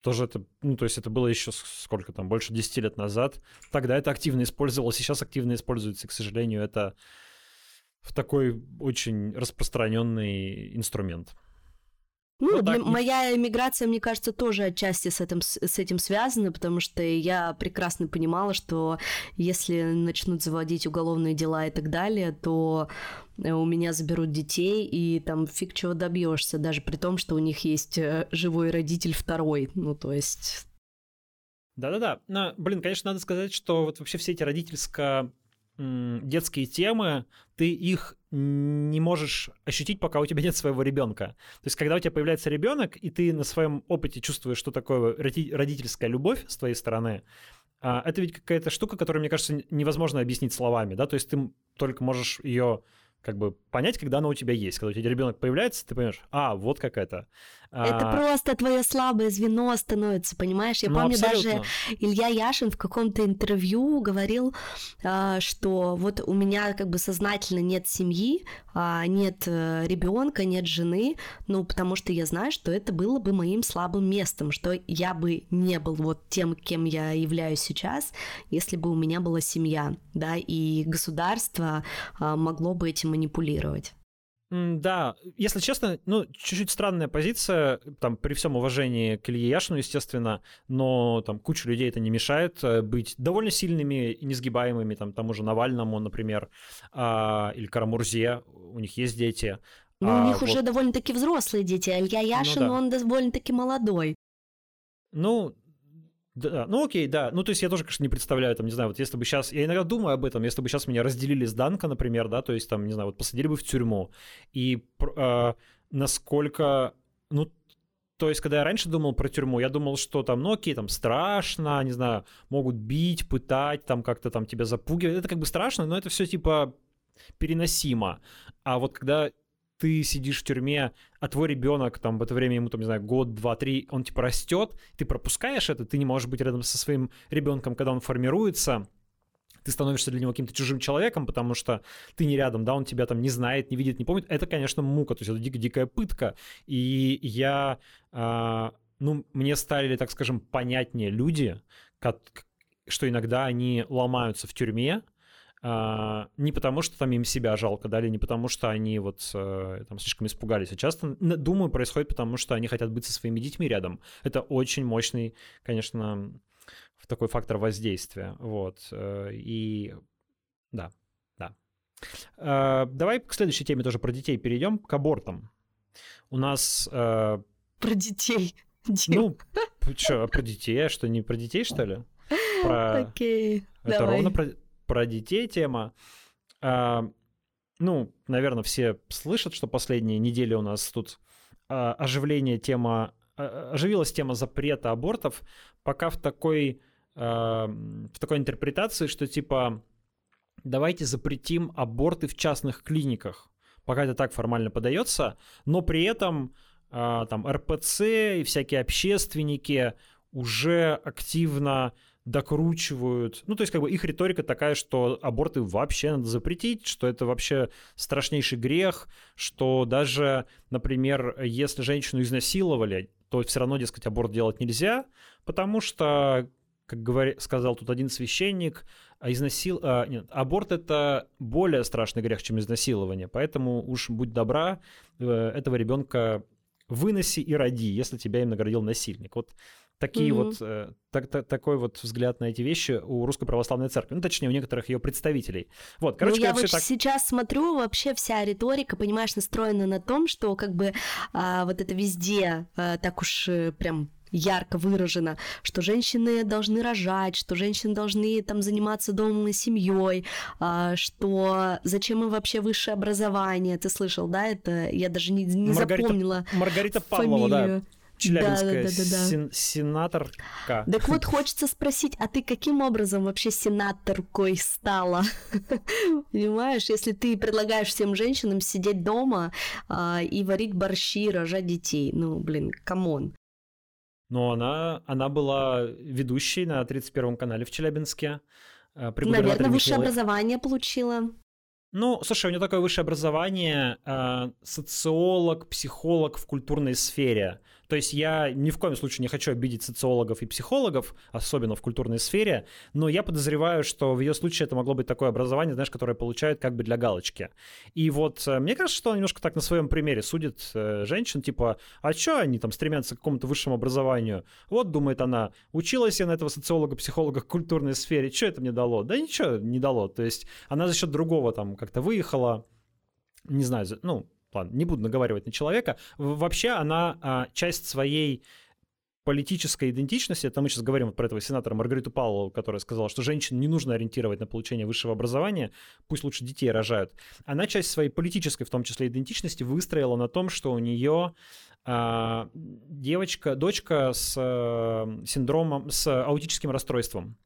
Тоже это, ну, то есть это было еще сколько там, больше 10 лет назад. Тогда это активно использовалось, сейчас активно используется, к сожалению, это в такой очень распространенный инструмент. Ну, ну для, моя эмиграция, мне кажется, тоже отчасти с этим, с этим связана, потому что я прекрасно понимала, что если начнут заводить уголовные дела и так далее, то э, у меня заберут детей, и там фиг чего добьешься, даже при том, что у них есть э, живой родитель второй. Ну, то есть... Да-да-да. Но, блин, конечно, надо сказать, что вот вообще все эти родительско детские темы, ты их не можешь ощутить, пока у тебя нет своего ребенка. То есть, когда у тебя появляется ребенок, и ты на своем опыте чувствуешь, что такое родительская любовь с твоей стороны, а, это ведь какая-то штука, которую, мне кажется, невозможно объяснить словами, да, то есть ты только можешь ее как бы понять, когда она у тебя есть. Когда у тебя ребенок появляется, ты понимаешь, а, вот как это. Это а... просто твое слабое звено становится, понимаешь? Я ну, помню абсолютно. даже Илья Яшин в каком-то интервью говорил, а, что вот у меня как бы сознательно нет семьи, а, нет э, ребенка, нет жены, ну потому что я знаю, что это было бы моим слабым местом, что я бы не был вот тем, кем я являюсь сейчас, если бы у меня была семья, да, и государство а, могло бы этим манипулировать. Да, если честно, ну, чуть-чуть странная позиция, там, при всем уважении к Илье Яшину, естественно, но там куча людей это не мешает э, быть довольно сильными и несгибаемыми, там, тому же Навальному, например, а, или Карамурзе, у них есть дети. Ну, а, у них вот... уже довольно-таки взрослые дети, а Илья Яшин, ну, да. он довольно-таки молодой. Ну, да, ну окей, да. Ну, то есть я тоже, конечно, не представляю, там, не знаю, вот если бы сейчас... Я иногда думаю об этом, если бы сейчас меня разделили с Данка, например, да, то есть там, не знаю, вот посадили бы в тюрьму, и э, насколько... Ну, то есть, когда я раньше думал про тюрьму, я думал, что там, ну окей, там страшно, не знаю, могут бить, пытать, там как-то там тебя запугивать. Это как бы страшно, но это все типа переносимо. А вот когда ты сидишь в тюрьме, а твой ребенок там в это время ему там, не знаю, год, два, три, он типа растет, ты пропускаешь это, ты не можешь быть рядом со своим ребенком, когда он формируется, ты становишься для него каким-то чужим человеком, потому что ты не рядом, да, он тебя там не знает, не видит, не помнит. Это, конечно, мука, то есть это дикая, дикая пытка. И я, э, ну, мне стали, так скажем, понятнее люди, как, что иногда они ломаются в тюрьме, а, не потому, что там им себя жалко, да, или не потому, что они вот э, там слишком испугались, а часто, думаю, происходит потому, что они хотят быть со своими детьми рядом. Это очень мощный, конечно, такой фактор воздействия, вот, э, и да, да. А, давай к следующей теме тоже про детей перейдем, к абортам. У нас... Э, про детей. Ну, что, про детей? А что, не про детей, что ли? Про... Окей, Это давай. ровно про про детей тема. А, ну, наверное, все слышат, что последние недели у нас тут а, оживление тема, а, оживилась тема запрета абортов, пока в такой, а, в такой интерпретации, что типа давайте запретим аборты в частных клиниках, пока это так формально подается, но при этом а, там РПЦ и всякие общественники уже активно докручивают. Ну, то есть, как бы их риторика такая, что аборты вообще надо запретить, что это вообще страшнейший грех, что даже, например, если женщину изнасиловали, то все равно, дескать, аборт делать нельзя, потому что, как говори, сказал тут один священник, а изнасил... а, нет, аборт это более страшный грех, чем изнасилование, поэтому уж будь добра, э, этого ребенка выноси и роди, если тебя им наградил насильник. Вот такие угу. вот, э, так, так, такой вот взгляд на эти вещи у Русской Православной Церкви, ну, точнее, у некоторых ее представителей. Вот, короче, ну, я вот так... сейчас смотрю, вообще вся риторика, понимаешь, настроена на том, что как бы а, вот это везде а, так уж э, прям ярко выражено, что женщины должны рожать, что женщины должны там заниматься домом и семьей, а, что зачем им вообще высшее образование, ты слышал, да, это я даже не, не Маргарита, запомнила Маргарита Павлова, фамилию. да Челябинская да, да, да, да, да. сенаторка. Так вот, хочется спросить, а ты каким образом вообще сенаторкой стала? Понимаешь, если ты предлагаешь всем женщинам сидеть дома а, и варить борщи, рожать детей, ну, блин, come on. Но она, она была ведущей на 31-м канале в Челябинске. А, Наверное, высшее образование получила. Ну, слушай, у нее такое высшее образование, э, социолог, психолог в культурной сфере. То есть я ни в коем случае не хочу обидеть социологов и психологов, особенно в культурной сфере, но я подозреваю, что в ее случае это могло быть такое образование, знаешь, которое получают как бы для галочки. И вот э, мне кажется, что он немножко так на своем примере судит э, женщин, типа, а что они там стремятся к какому-то высшему образованию? Вот, думает она, училась я на этого социолога, психолога в культурной сфере, что это мне дало? Да ничего не дало. То есть она за счет другого там как-то выехала, не знаю, ну, ладно, не буду наговаривать на человека, вообще она а, часть своей политической идентичности, это мы сейчас говорим вот про этого сенатора Маргариту Павлову, которая сказала, что женщин не нужно ориентировать на получение высшего образования, пусть лучше детей рожают. Она часть своей политической, в том числе идентичности, выстроила на том, что у нее а, девочка, дочка с а, синдромом, с аутическим расстройством.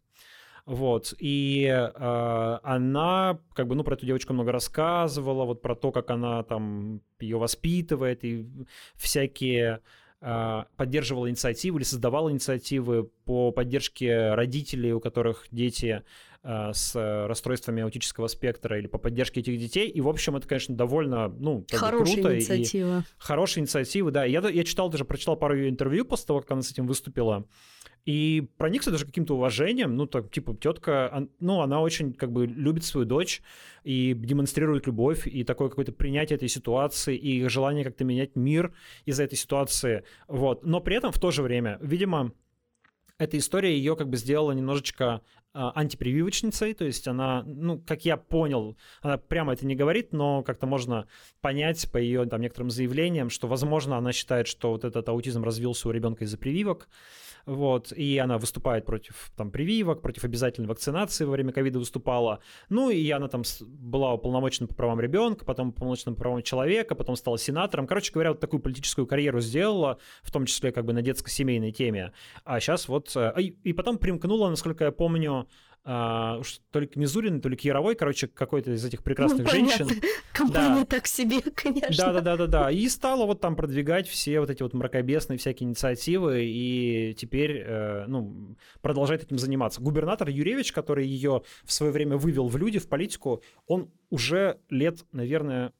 Вот, и э, она, как бы, ну, про эту девочку много рассказывала, вот про то, как она там ее воспитывает, и всякие э, поддерживала инициативы или создавала инициативы по поддержке родителей, у которых дети с расстройствами аутического спектра или по поддержке этих детей. И, в общем, это, конечно, довольно, ну, хорошая круто. инициатива. И хорошая инициатива, да. Я, я читал даже, прочитал пару ее интервью после того, как она с этим выступила. И проникся даже каким-то уважением, ну, так, типа, тетка, ну, она очень, как бы, любит свою дочь и демонстрирует любовь, и такое какое-то принятие этой ситуации, и желание как-то менять мир из-за этой ситуации, вот. Но при этом в то же время, видимо, эта история ее как бы сделала немножечко а, антипрививочницей, то есть она, ну, как я понял, она прямо это не говорит, но как-то можно понять по ее там некоторым заявлениям, что, возможно, она считает, что вот этот аутизм развился у ребенка из-за прививок, вот, и она выступает против там прививок, против обязательной вакцинации во время ковида выступала, ну, и она там была уполномочена по правам ребенка, потом уполномочена по правам человека, потом стала сенатором, короче говоря, вот такую политическую карьеру сделала, в том числе как бы на детско-семейной теме, а сейчас вот, э, и, и потом примкнула, насколько я помню, а, то ли к Мизулиной, то ли к Яровой, короче, какой-то из этих прекрасных ну, женщин. Компания да. так себе, конечно. Да, да, да, да, да. И стала вот там продвигать все вот эти вот мракобесные всякие инициативы, и теперь, э, ну, продолжает этим заниматься. Губернатор Юревич, который ее в свое время вывел в люди, в политику, он уже лет, наверное,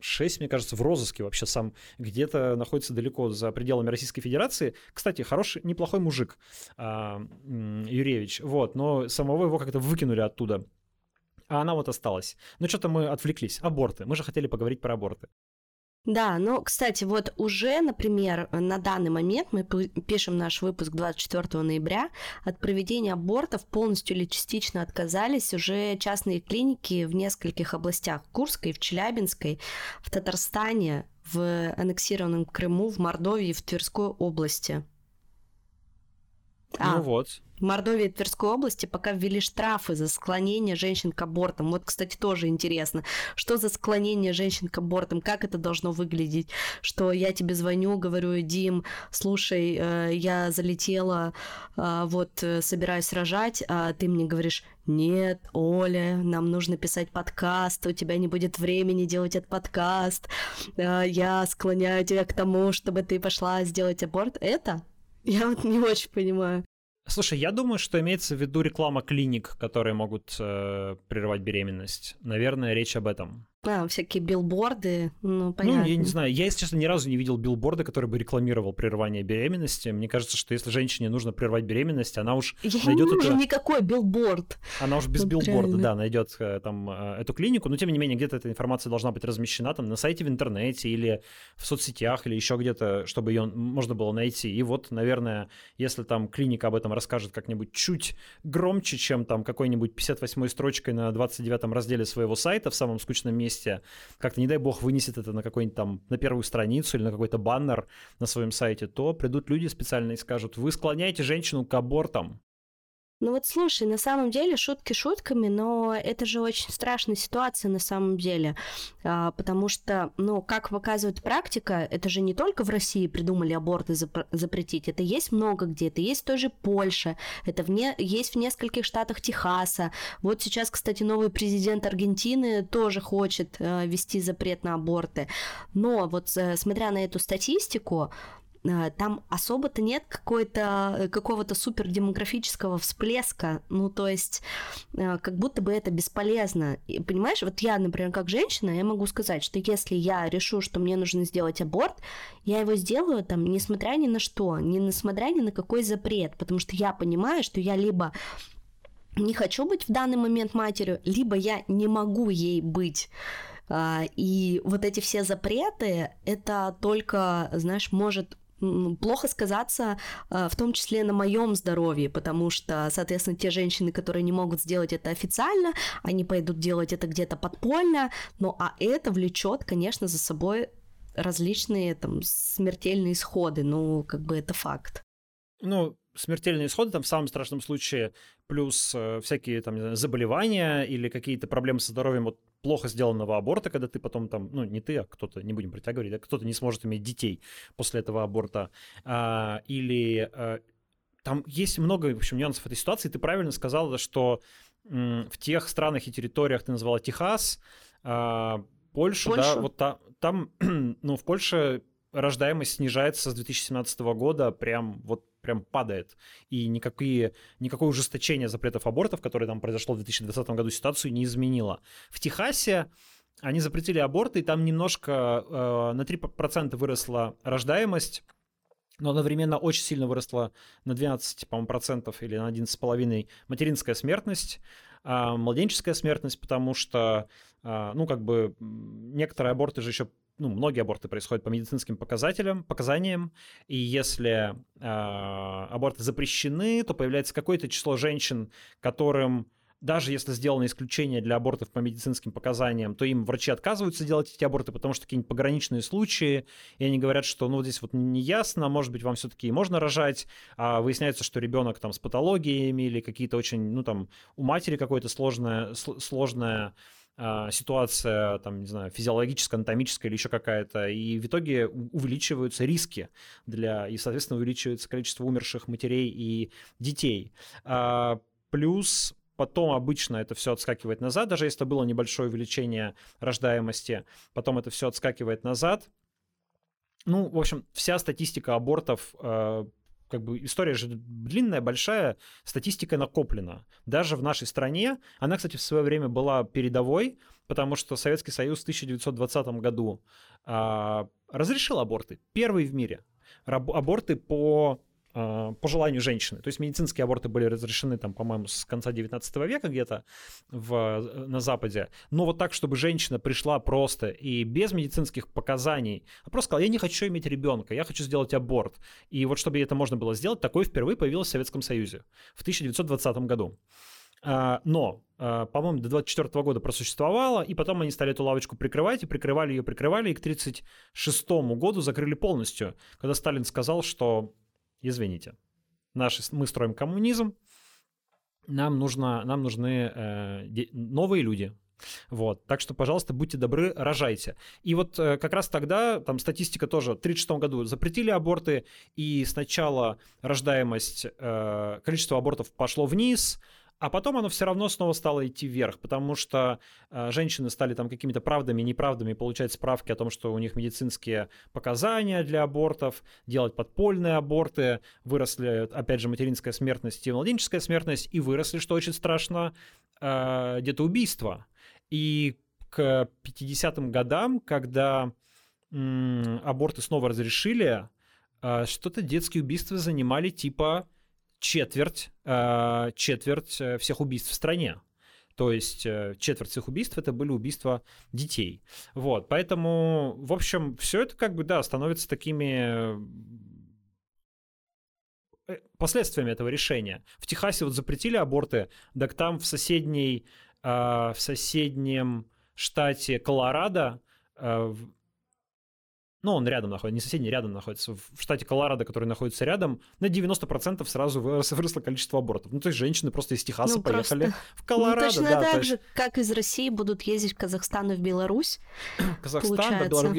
6, мне кажется, в розыске вообще сам где-то находится далеко за пределами Российской Федерации. Кстати, хороший, неплохой мужик а, Юревич, вот, но самого его как-то выкинули оттуда. А она вот осталась. Ну, что-то мы отвлеклись. Аборты. Мы же хотели поговорить про аборты. Да, но, кстати, вот уже, например, на данный момент мы пишем наш выпуск 24 ноября, от проведения абортов полностью или частично отказались уже частные клиники в нескольких областях, в Курской, в Челябинской, в Татарстане, в аннексированном Крыму, в Мордовии, в Тверской области. А, ну вот. В Мордовии и Тверской области пока ввели штрафы за склонение женщин к абортам. Вот, кстати, тоже интересно, что за склонение женщин к абортам, как это должно выглядеть, что я тебе звоню, говорю, Дим, слушай, э, я залетела, э, вот э, собираюсь рожать, а ты мне говоришь, нет, Оля, нам нужно писать подкаст, у тебя не будет времени делать этот подкаст, я склоняю тебя к тому, чтобы ты пошла сделать аборт. Это? Я вот не очень понимаю. Слушай, я думаю, что имеется в виду реклама клиник, которые могут э, прерывать беременность. Наверное, речь об этом. А, всякие билборды, ну, понятно. Ну, я не знаю, я, если честно, ни разу не видел билборда, который бы рекламировал прерывание беременности. Мне кажется, что если женщине нужно прервать беременность, она уж я найдет не это... никакой билборд. Она уж без вот билборда, реально. да, найдет э, там э, эту клинику, но тем не менее где-то эта информация должна быть размещена там на сайте в интернете или в соцсетях или еще где-то, чтобы ее можно было найти. И вот, наверное, если там клиника об этом расскажет как-нибудь чуть громче, чем там какой-нибудь 58 строчкой на 29 разделе своего сайта в самом скучном месте, месте, как-то, не дай бог, вынесет это на какой-нибудь там, на первую страницу или на какой-то баннер на своем сайте, то придут люди специально и скажут, вы склоняете женщину к абортам. Ну вот слушай, на самом деле шутки шутками, но это же очень страшная ситуация на самом деле, а, потому что, ну, как показывает практика, это же не только в России придумали аборты зап- запретить, это есть много где, это есть в той же Польше, это в не... есть в нескольких штатах Техаса. Вот сейчас, кстати, новый президент Аргентины тоже хочет э, ввести запрет на аборты. Но вот э, смотря на эту статистику, там особо-то нет какой-то, э, какого-то супер демографического всплеска, ну, то есть, э, как будто бы это бесполезно. И, понимаешь, вот я, например, как женщина, я могу сказать, что если я решу, что мне нужно сделать аборт, я его сделаю там, несмотря ни на что, не несмотря ни на какой запрет, потому что я понимаю, что я либо не хочу быть в данный момент матерью, либо я не могу ей быть. А, и вот эти все запреты, это только, знаешь, может плохо сказаться, а, в том числе на моем здоровье, потому что, соответственно, те женщины, которые не могут сделать это официально, они пойдут делать это где-то подпольно, ну а это влечет, конечно, за собой различные там смертельные исходы, ну как бы это факт. Ну, смертельные исходы, там в самом страшном случае, плюс э, всякие там знаю, заболевания или какие-то проблемы со здоровьем вот плохо сделанного аборта, когда ты потом там, ну не ты, а кто-то, не будем про тебя говорить, а кто-то не сможет иметь детей после этого аборта, а, или а, там есть много, в общем, нюансов этой ситуации. Ты правильно сказала, что м, в тех странах и территориях, ты назвала Техас, а, Польшу, Польшу, да, вот та, там, ну в Польше рождаемость снижается с 2017 года прям вот прям падает. И никакие, никакое ужесточение запретов абортов, которое там произошло в 2020 году, ситуацию не изменило. В Техасе они запретили аборты, и там немножко э, на 3% выросла рождаемость, но одновременно очень сильно выросла на 12, по-моему, процентов или на 11,5 материнская смертность, а младенческая смертность, потому что, э, ну, как бы некоторые аборты же еще ну, многие аборты происходят по медицинским показателям, показаниям, и если э, аборты запрещены, то появляется какое-то число женщин, которым даже если сделано исключение для абортов по медицинским показаниям, то им врачи отказываются делать эти аборты, потому что какие-нибудь пограничные случаи, и они говорят, что ну здесь вот не ясно, может быть, вам все-таки можно рожать, а выясняется, что ребенок там с патологиями или какие-то очень, ну там у матери какое-то сложное, сложное ситуация, там, не знаю, физиологическая, анатомическая или еще какая-то, и в итоге увеличиваются риски для, и, соответственно, увеличивается количество умерших матерей и детей. А, плюс потом обычно это все отскакивает назад, даже если было небольшое увеличение рождаемости, потом это все отскакивает назад. Ну, в общем, вся статистика абортов а, как бы история же длинная, большая, статистика накоплена. Даже в нашей стране, она, кстати, в свое время была передовой, потому что Советский Союз в 1920 году а, разрешил аборты, первый в мире. Раб- аборты по по желанию женщины. То есть медицинские аборты были разрешены, там, по-моему, с конца 19 века где-то в, э, на Западе. Но вот так, чтобы женщина пришла просто и без медицинских показаний, а просто сказала, я не хочу иметь ребенка, я хочу сделать аборт. И вот чтобы это можно было сделать, такое впервые появилось в Советском Союзе в 1920 году. А, но, а, по-моему, до 24 года просуществовало, и потом они стали эту лавочку прикрывать, и прикрывали ее, прикрывали, и к 36 году закрыли полностью, когда Сталин сказал, что извините, наши, мы строим коммунизм, нам, нужно, нам нужны э, новые люди, вот, так что, пожалуйста, будьте добры, рожайте. И вот э, как раз тогда, там статистика тоже, в 1936 году запретили аборты, и сначала рождаемость, э, количество абортов пошло вниз, а потом оно все равно снова стало идти вверх, потому что э, женщины стали там какими-то правдами, неправдами получать справки о том, что у них медицинские показания для абортов, делать подпольные аборты, выросли, опять же, материнская смертность и младенческая смертность, и выросли, что очень страшно, э, где-то убийства. И к 50-м годам, когда м, аборты снова разрешили, э, что-то детские убийства занимали типа четверть, э, четверть э, всех убийств в стране. То есть э, четверть всех убийств это были убийства детей. Вот, поэтому, в общем, все это как бы, да, становится такими последствиями этого решения. В Техасе вот запретили аборты, так там в соседней, в соседнем штате Колорадо ну, он рядом находится, не соседний, рядом находится, в штате Колорадо, который находится рядом, на 90% сразу выросло количество абортов. Ну, то есть женщины просто из Техаса ну, поехали просто... в ну, Колорадо. Ну, точно да, так же, есть... как из России будут ездить в Казахстан и в Беларусь. Казахстан, да,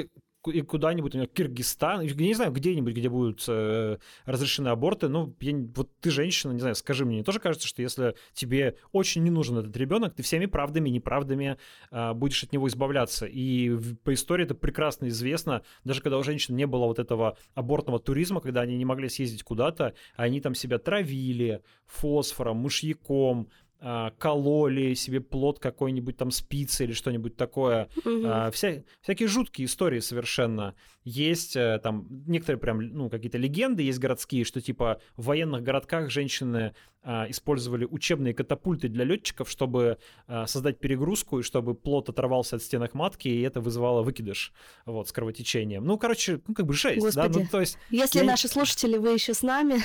и куда-нибудь, например, Киргизстан, я не знаю, где-нибудь, где будут э, разрешены аборты, ну, я, вот ты женщина, не знаю, скажи мне, мне тоже кажется, что если тебе очень не нужен этот ребенок, ты всеми правдами и неправдами э, будешь от него избавляться. И по истории это прекрасно известно, даже когда у женщин не было вот этого абортного туризма, когда они не могли съездить куда-то, они там себя травили фосфором, мышьяком, кололи себе плод какой-нибудь там спицы или что-нибудь такое. Угу. А, вся, всякие жуткие истории совершенно. Есть э, там некоторые прям, ну, какие-то легенды есть городские, что типа в военных городках женщины а, использовали учебные катапульты для летчиков, чтобы а, создать перегрузку и чтобы плод оторвался от стенок матки, и это вызывало выкидыш вот, с кровотечением. Ну, короче, ну, как бы жесть, Господи. да? Ну, то есть, Если я... наши слушатели, вы еще с нами,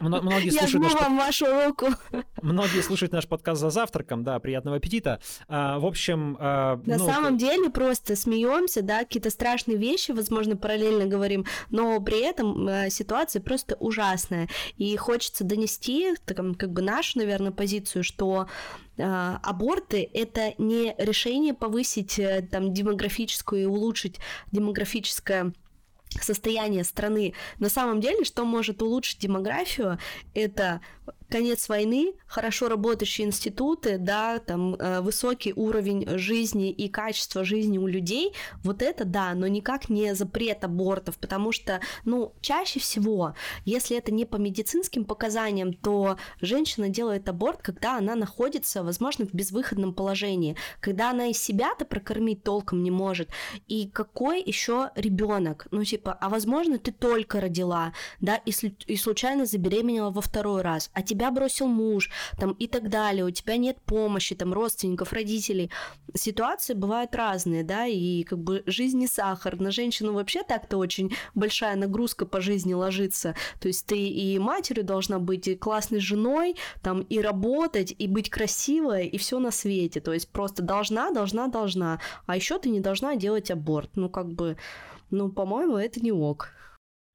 многие я жму наш... вам вашу руку. Многие слушают наш подкаст за завтраком, да, приятного аппетита. А, в общем... А, На ну, самом деле просто смеемся, да, какие-то страшные вещи, возможно, параллельно говорим, но при этом а, ситуация просто ужасная. И хочется донести там, как бы нашу, наверное, позицию, что э, аборты это не решение повысить э, там демографическую и улучшить демографическое состояние страны. На самом деле, что может улучшить демографию, это конец войны, хорошо работающие институты, да, там э, высокий уровень жизни и качество жизни у людей, вот это да, но никак не запрет абортов, потому что, ну, чаще всего, если это не по медицинским показаниям, то женщина делает аборт, когда она находится, возможно, в безвыходном положении, когда она из себя-то прокормить толком не может. И какой еще ребенок? Ну, типа, а возможно, ты только родила, да, и, и случайно забеременела во второй раз, а тебя бросил муж, там и так далее, у тебя нет помощи, там родственников, родителей. Ситуации бывают разные, да, и как бы жизнь не сахар. На женщину вообще так-то очень большая нагрузка по жизни ложится. То есть ты и матерью должна быть, и классной женой, там и работать, и быть красивой, и все на свете. То есть просто должна, должна, должна. А еще ты не должна делать аборт. Ну, как бы, ну, по-моему, это не ок.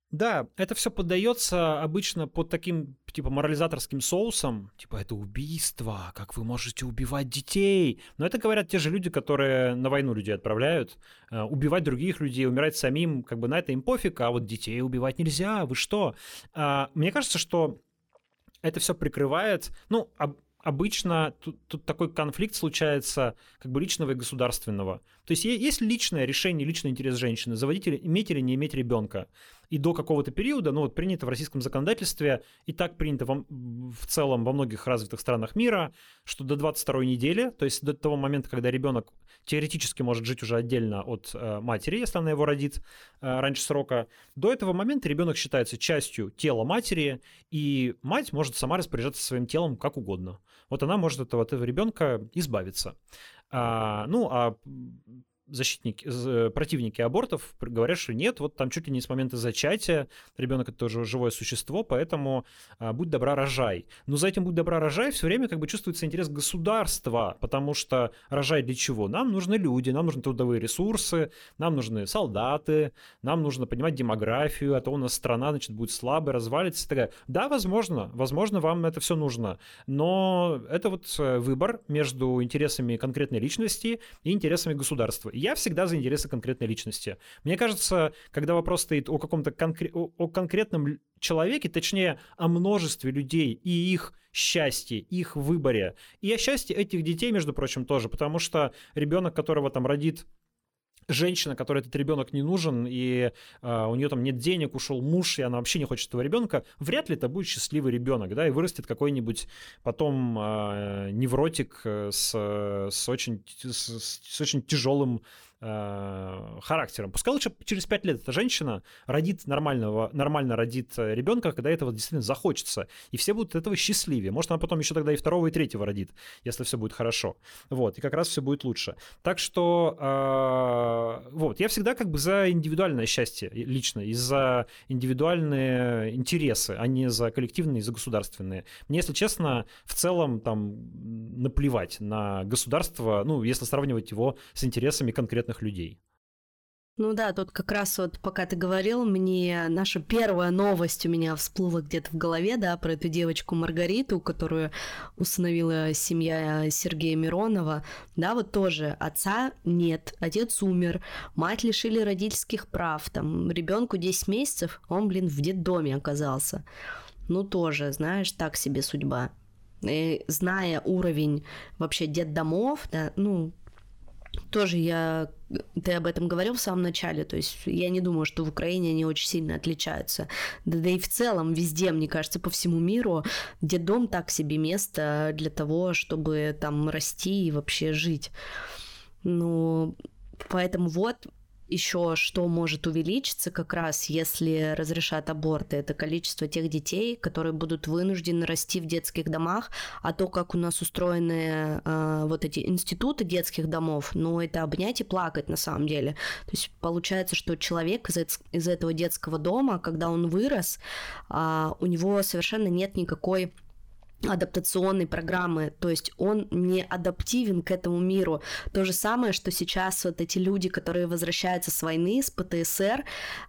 Да, это все поддается обычно под таким типа морализаторским соусом, типа это убийство, как вы можете убивать детей. Но это говорят те же люди, которые на войну людей отправляют, э, убивать других людей, умирать самим, как бы на это им пофиг, а вот детей убивать нельзя, вы что? А, мне кажется, что это все прикрывает, ну, обычно тут, тут такой конфликт случается как бы личного и государственного. То есть есть личное решение, личный интерес женщины, заводить или иметь или не иметь ребенка и до какого-то периода, ну вот принято в российском законодательстве, и так принято во, в целом во многих развитых странах мира, что до 22 недели, то есть до того момента, когда ребенок теоретически может жить уже отдельно от э, матери, если она его родит э, раньше срока, до этого момента ребенок считается частью тела матери, и мать может сама распоряжаться своим телом как угодно. Вот она может от этого, ребенка избавиться. А, ну, а защитники, э, противники абортов говорят, что нет, вот там чуть ли не с момента зачатия ребенок это тоже живое существо, поэтому а, будь добра, рожай. Но за этим будь добра, рожай все время как бы чувствуется интерес государства, потому что рожай для чего? Нам нужны люди, нам нужны трудовые ресурсы, нам нужны солдаты, нам нужно понимать демографию, а то у нас страна, значит, будет слабой, развалится. Такая. Да, возможно, возможно, вам это все нужно, но это вот э, выбор между интересами конкретной личности и интересами государства я всегда за интересы конкретной личности. Мне кажется, когда вопрос стоит о каком-то конкре- о, о конкретном человеке, точнее, о множестве людей и их счастье, их выборе, и о счастье этих детей, между прочим, тоже, потому что ребенок, которого там родит женщина, которой этот ребенок не нужен, и э, у нее там нет денег, ушел муж, и она вообще не хочет этого ребенка, вряд ли это будет счастливый ребенок, да, и вырастет какой-нибудь потом э, невротик с, с, очень, с, с очень тяжелым э, характером. Пускай лучше через 5 лет эта женщина родит нормального, нормально родит э, ребенка, когда этого действительно захочется. И все будут от этого счастливее. Может, она потом еще тогда и второго, и третьего родит, если все будет хорошо. Вот, и как раз все будет лучше. Так что, э, вот, я всегда как бы за индивидуальное счастье лично, и за индивидуальные интересы, а не за коллективные, и за государственные. Мне, если честно, в целом там наплевать на государство, ну, если сравнивать его с интересами конкретно конкретных людей. Ну да, тут как раз вот пока ты говорил, мне наша первая новость у меня всплыла где-то в голове, да, про эту девочку Маргариту, которую установила семья Сергея Миронова. Да, вот тоже отца нет, отец умер, мать лишили родительских прав, там ребенку 10 месяцев, он, блин, в детдоме оказался. Ну тоже, знаешь, так себе судьба. И зная уровень вообще детдомов, да, ну, тоже я, ты об этом говорил в самом начале, то есть я не думаю, что в Украине они очень сильно отличаются. Да, да и в целом везде, мне кажется, по всему миру, где дом так себе место для того, чтобы там расти и вообще жить. Ну, поэтому вот еще что может увеличиться как раз, если разрешат аборты, это количество тех детей, которые будут вынуждены расти в детских домах, а то, как у нас устроены э, вот эти институты детских домов, ну, это обнять и плакать на самом деле. То есть получается, что человек из, из этого детского дома, когда он вырос, э, у него совершенно нет никакой адаптационной программы, то есть он не адаптивен к этому миру. То же самое, что сейчас вот эти люди, которые возвращаются с войны, с ПТСР,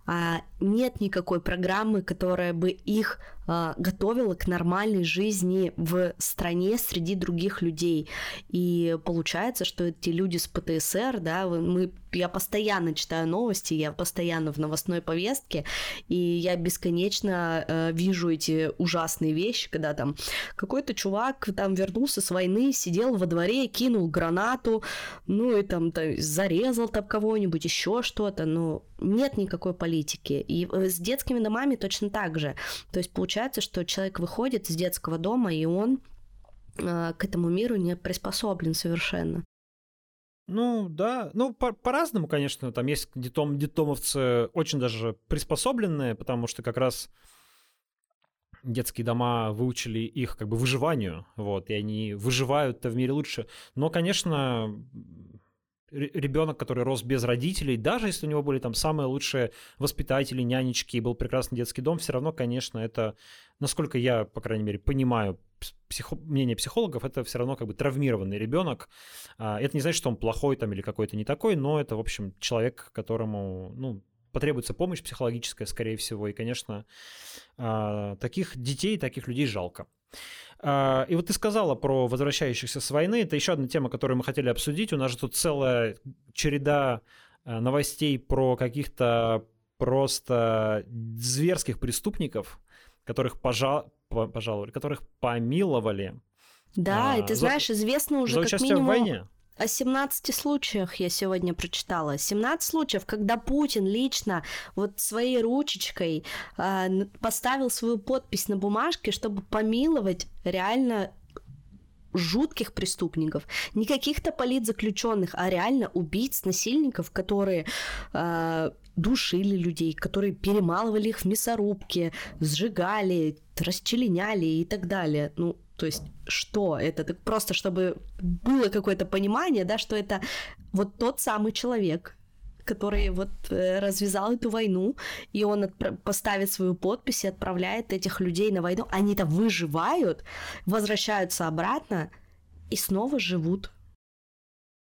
а, нет никакой программы, которая бы их готовила к нормальной жизни в стране среди других людей. И получается, что эти люди с ПТСР, да, мы, я постоянно читаю новости, я постоянно в новостной повестке, и я бесконечно э, вижу эти ужасные вещи, когда там какой-то чувак там вернулся с войны, сидел во дворе, кинул гранату, ну и там то, зарезал там кого-нибудь, еще что-то, но нет никакой политики. И э, с детскими домами точно так же. То есть получается получается, что человек выходит из детского дома, и он э, к этому миру не приспособлен совершенно. Ну, да. Ну, по- по-разному, конечно. Там есть детом, детомовцы очень даже приспособленные, потому что как раз детские дома выучили их как бы выживанию, вот, и они выживают-то в мире лучше. Но, конечно, ребенок, который рос без родителей, даже если у него были там самые лучшие воспитатели, нянечки, был прекрасный детский дом, все равно, конечно, это, насколько я, по крайней мере, понимаю психо... мнение психологов, это все равно как бы травмированный ребенок. А, это не значит, что он плохой там или какой-то не такой, но это, в общем, человек, которому, ну, потребуется помощь психологическая, скорее всего, и, конечно, а, таких детей, таких людей жалко. А, и вот ты сказала про возвращающихся с войны. Это еще одна тема, которую мы хотели обсудить. У нас же тут целая череда а, новостей про каких-то просто зверских преступников, которых пожа... пожаловали, которых помиловали. Да, а, и ты знаешь, известно уже за как минимум... в войне о 17 случаях я сегодня прочитала. 17 случаев, когда Путин лично вот своей ручечкой э, поставил свою подпись на бумажке, чтобы помиловать реально жутких преступников, не каких-то политзаключенных, а реально убийц, насильников, которые э, душили людей, которые перемалывали их в мясорубке, сжигали, расчленяли и так далее. Ну, то есть, что это? Так просто, чтобы было какое-то понимание, да, что это вот тот самый человек, который вот э, развязал эту войну, и он отпра- поставит свою подпись и отправляет этих людей на войну. Они-то выживают, возвращаются обратно и снова живут.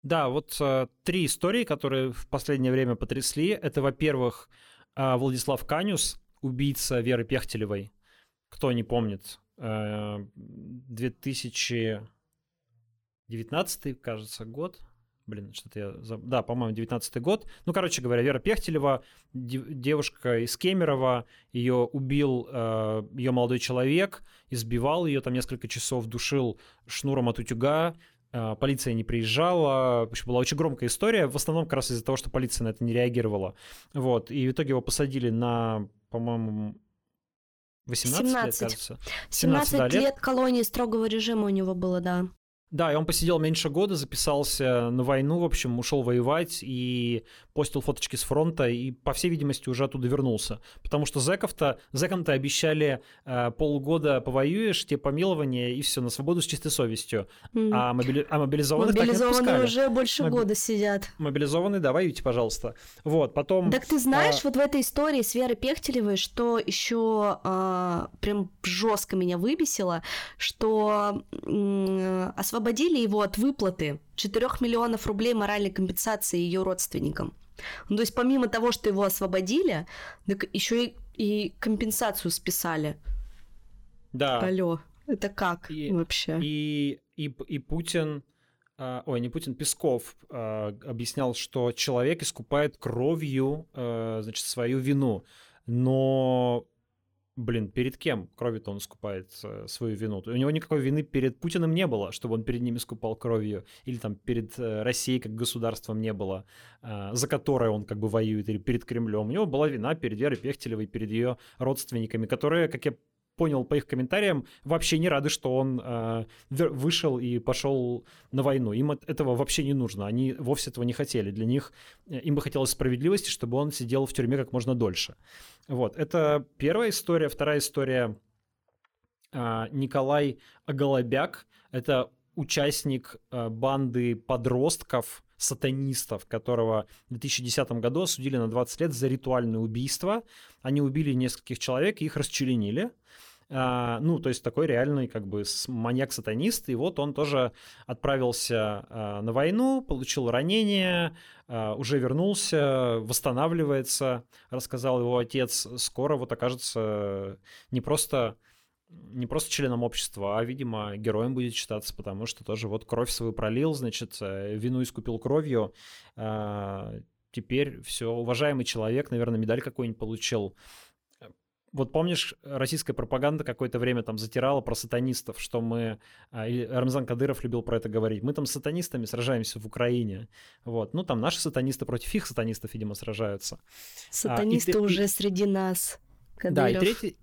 Да, вот э, три истории, которые в последнее время потрясли. Это, во-первых, э, Владислав Канюс, убийца Веры Пехтелевой. Кто не помнит, 2019, э, кажется, год. Блин, что-то я... Заб... Да, по-моему, 19 год. Ну, короче говоря, Вера Пехтелева, девушка из Кемерово, ее убил э, ее молодой человек, избивал ее там несколько часов, душил шнуром от утюга, э, полиция не приезжала, в общем, была очень громкая история, в основном как раз из-за того, что полиция на это не реагировала. Вот, и в итоге его посадили на, по-моему, 18 17. лет, кажется. 17, 17 да, лет. лет колонии строгого режима у него было, да. Да, и он посидел меньше года, записался на войну, в общем, ушел воевать и постил фоточки с фронта и, по всей видимости, уже оттуда вернулся. Потому что зэков-то, зэкам-то обещали э, полгода повоюешь, тебе помилование и все, на свободу с чистой совестью. Mm. А, мобили... а мобилизованных Мобилизованные так не уже больше Моби... года сидят. Мобилизованные, да, воюйте, пожалуйста. Вот, потом... Так ты знаешь, а... вот в этой истории с Верой Пехтелевой, что еще а, прям жестко меня выбесило, что м- освободили его от выплаты 4 миллионов рублей моральной компенсации ее родственникам. Ну, то есть помимо того, что его освободили, так еще и, и компенсацию списали. Да. Алло, это как и, вообще? И, и, и Путин, э, ой, не Путин, Песков э, объяснял, что человек искупает кровью, э, значит, свою вину. Но Блин, перед кем кровью-то он искупает э, свою вину? У него никакой вины перед Путиным не было, чтобы он перед ним искупал кровью, или там перед э, Россией как государством не было, э, за которое он как бы воюет, или перед Кремлем. У него была вина перед Верой Пехтелевой, перед ее родственниками, которые, как я понял по их комментариям, вообще не рады, что он э, вышел и пошел на войну. Им этого вообще не нужно. Они вовсе этого не хотели. Для них э, им бы хотелось справедливости, чтобы он сидел в тюрьме как можно дольше. Вот, это первая история. Вторая история э, Николай Оголобяк. Это участник э, банды подростков, сатанистов, которого в 2010 году осудили на 20 лет за ритуальное убийство. Они убили нескольких человек и их расчленили. А, ну, то есть такой реальный как бы маньяк-сатанист, и вот он тоже отправился а, на войну, получил ранение, а, уже вернулся, восстанавливается, рассказал его отец, скоро вот окажется не просто не просто членом общества, а, видимо, героем будет считаться, потому что тоже вот кровь свою пролил, значит, э, вину искупил кровью. Теперь все, уважаемый человек, наверное, медаль какую-нибудь получил вот помнишь, российская пропаганда какое-то время там затирала про сатанистов, что мы... А, и Рамзан Кадыров любил про это говорить. Мы там с сатанистами сражаемся в Украине. Вот. Ну, там наши сатанисты против их сатанистов, видимо, сражаются. Сатанисты а, и, уже и... среди нас. Кадыров. Да, и третий,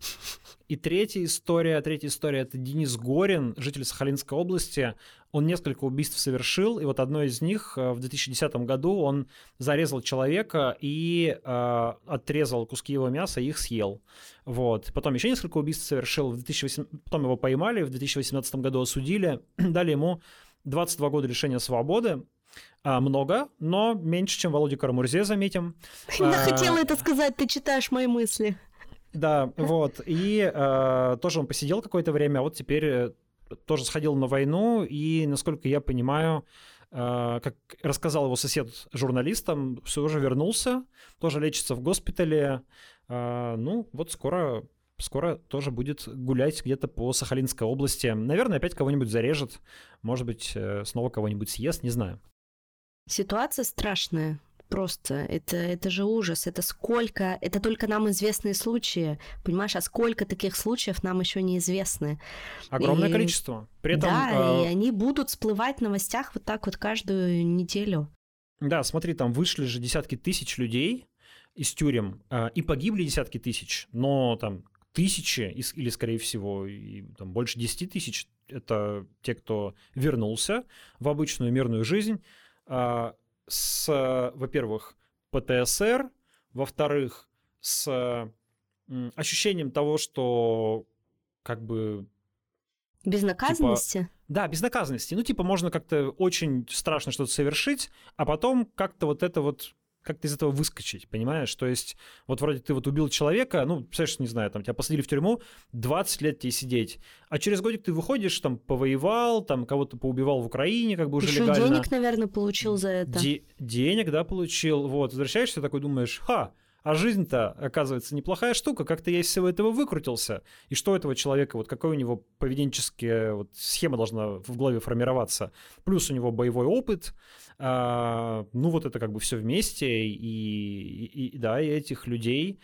и третья история, третья история это Денис Горин, житель Сахалинской области. Он несколько убийств совершил, и вот одно из них э, в 2010 году он зарезал человека и э, отрезал куски его мяса и их съел. Вот. Потом еще несколько убийств совершил, в 2008... потом его поймали, в 2018 году осудили, дали ему 22 года лишения свободы, а, много, но меньше, чем Володя Карамурзе, заметим. Я а... хотела это сказать, ты читаешь мои мысли. Да, вот. И э, тоже он посидел какое-то время, а вот теперь э, тоже сходил на войну, и, насколько я понимаю, э, как рассказал его сосед журналистам, все уже вернулся, тоже лечится в госпитале. Э, ну, вот скоро скоро тоже будет гулять где-то по Сахалинской области. Наверное, опять кого-нибудь зарежет, может быть, э, снова кого-нибудь съест, не знаю. Ситуация страшная. Просто это, это же ужас. Это сколько... Это только нам известные случаи. Понимаешь, а сколько таких случаев нам еще неизвестны. Огромное и... количество. При этом, да, э... и они будут всплывать в новостях вот так вот каждую неделю. Да, смотри, там вышли же десятки тысяч людей из тюрем, э, и погибли десятки тысяч, но там тысячи, или, скорее всего, и, там, больше десяти тысяч, это те, кто вернулся в обычную мирную жизнь, а, с, во-первых, ПТСР, во-вторых, с ощущением того, что как бы... Безнаказанности? Типа, да, безнаказанности. Ну, типа, можно как-то очень страшно что-то совершить, а потом как-то вот это вот как-то из этого выскочить, понимаешь? То есть вот вроде ты вот убил человека, ну, представляешь, не знаю, там тебя посадили в тюрьму, 20 лет тебе сидеть, а через годик ты выходишь, там, повоевал, там, кого-то поубивал в Украине, как бы уже Еще легально. денег, наверное, получил за это. Де- денег, да, получил, вот, возвращаешься такой, думаешь, ха, а жизнь-то, оказывается, неплохая штука, как-то я из всего этого выкрутился. И что этого человека, вот какой у него поведенческая вот, схема должна в голове формироваться. Плюс у него боевой опыт, а, ну вот это как бы все вместе, и, и, и да, и этих людей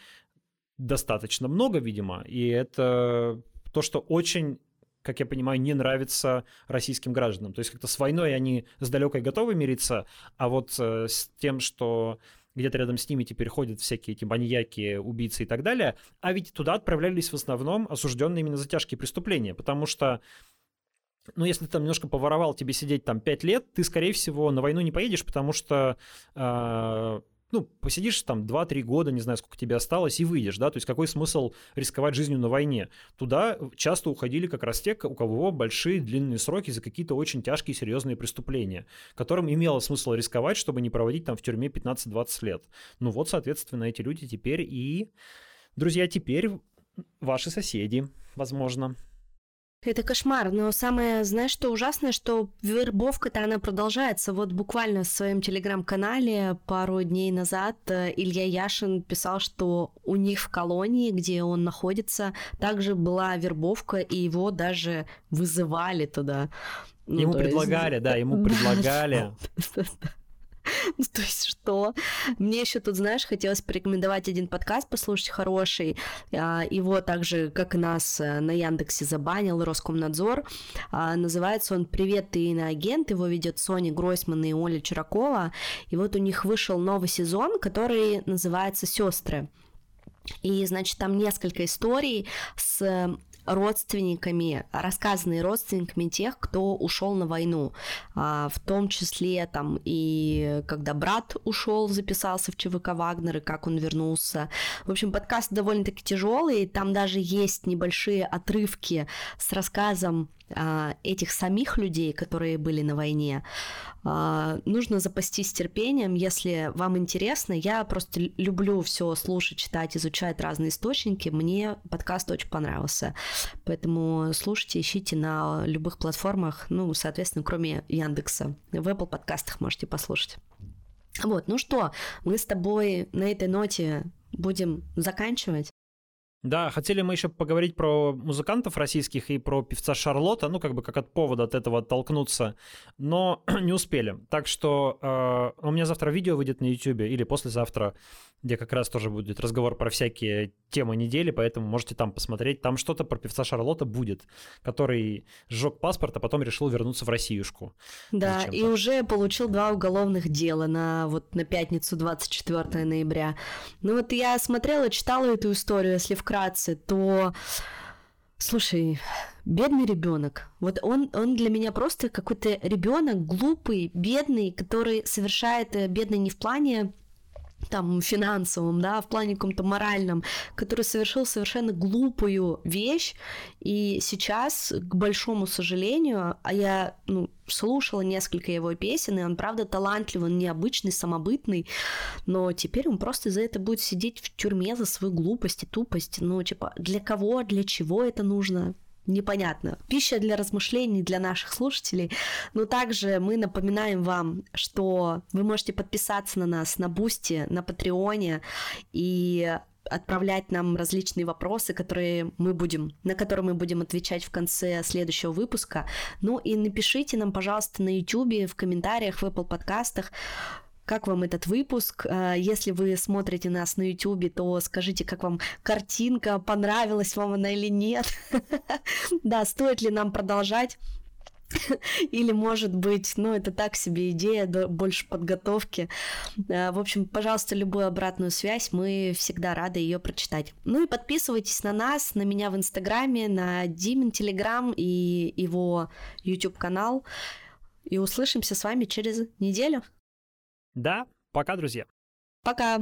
достаточно много, видимо, и это то, что очень как я понимаю, не нравится российским гражданам. То есть как-то с войной они с далекой готовы мириться, а вот э, с тем, что где-то рядом с ними теперь ходят всякие эти маньяки, убийцы и так далее, а ведь туда отправлялись в основном осужденные именно за тяжкие преступления, потому что ну, если ты там немножко поворовал, тебе сидеть там 5 лет, ты, скорее всего, на войну не поедешь, потому что, э, ну, посидишь там 2-3 года, не знаю, сколько тебе осталось, и выйдешь, да, то есть какой смысл рисковать жизнью на войне? Туда часто уходили как раз те, у кого большие длинные сроки за какие-то очень тяжкие серьезные преступления, которым имело смысл рисковать, чтобы не проводить там в тюрьме 15-20 лет. Ну вот, соответственно, эти люди теперь и... Друзья, теперь ваши соседи, возможно. Это кошмар, но самое, знаешь, что ужасное, что вербовка-то она продолжается. Вот буквально в своем телеграм-канале пару дней назад э, Илья Яшин писал, что у них в колонии, где он находится, также была вербовка, и его даже вызывали туда. Ну, ему предлагали, есть... да, ему предлагали. Ну, то есть что? Мне еще тут, знаешь, хотелось порекомендовать один подкаст послушать хороший. А, его также, как нас, э, на Яндексе забанил Роскомнадзор. А, называется он «Привет, ты иноагент». Его ведет Соня Гройсман и Оля Чуракова. И вот у них вышел новый сезон, который называется «Сестры». И, значит, там несколько историй с родственниками, рассказанные родственниками тех, кто ушел на войну, а, в том числе там и когда брат ушел, записался в ЧВК Вагнер, и как он вернулся. В общем, подкаст довольно-таки тяжелый, там даже есть небольшие отрывки с рассказом этих самих людей, которые были на войне, а, нужно запастись терпением, если вам интересно. Я просто люблю все слушать, читать, изучать разные источники. Мне подкаст очень понравился. Поэтому слушайте, ищите на любых платформах, ну, соответственно, кроме Яндекса. В Apple подкастах можете послушать. Вот, ну что, мы с тобой на этой ноте будем заканчивать. Да, хотели мы еще поговорить про музыкантов российских и про певца Шарлотта, ну, как бы как от повода от этого оттолкнуться, но не успели. Так что э, у меня завтра видео выйдет на YouTube или послезавтра где как раз тоже будет разговор про всякие темы недели, поэтому можете там посмотреть. Там что-то про певца Шарлотта будет, который сжег паспорт, а потом решил вернуться в Россиюшку. Да, и уже получил два уголовных дела на вот на пятницу 24 ноября. Ну вот я смотрела, читала эту историю, если вкратце, то Слушай, бедный ребенок. Вот он, он для меня просто какой-то ребенок глупый, бедный, который совершает э, бедный не в плане там финансовом, да, в плане каком-то моральном, который совершил совершенно глупую вещь, и сейчас, к большому сожалению, а я, ну, слушала несколько его песен, и он, правда, талантливый, он необычный, самобытный, но теперь он просто за это будет сидеть в тюрьме за свою глупость и тупость, ну, типа, для кого, для чего это нужно? Непонятно. Пища для размышлений для наших слушателей. Но также мы напоминаем вам, что вы можете подписаться на нас на Boosty, на Patreon е и отправлять нам различные вопросы, которые мы будем, на которые мы будем отвечать в конце следующего выпуска. Ну и напишите нам, пожалуйста, на YouTube, в комментариях, в Apple подкастах, как вам этот выпуск? А, если вы смотрите нас на YouTube, то скажите, как вам картинка, понравилась вам она или нет. Да, стоит ли нам продолжать? Или, может быть, ну, это так себе идея, больше подготовки. А, в общем, пожалуйста, любую обратную связь, мы всегда рады ее прочитать. Ну и подписывайтесь на нас, на меня в Инстаграме, на Димин Телеграм и его YouTube канал. И услышимся с вами через неделю. Да, пока, друзья. Пока.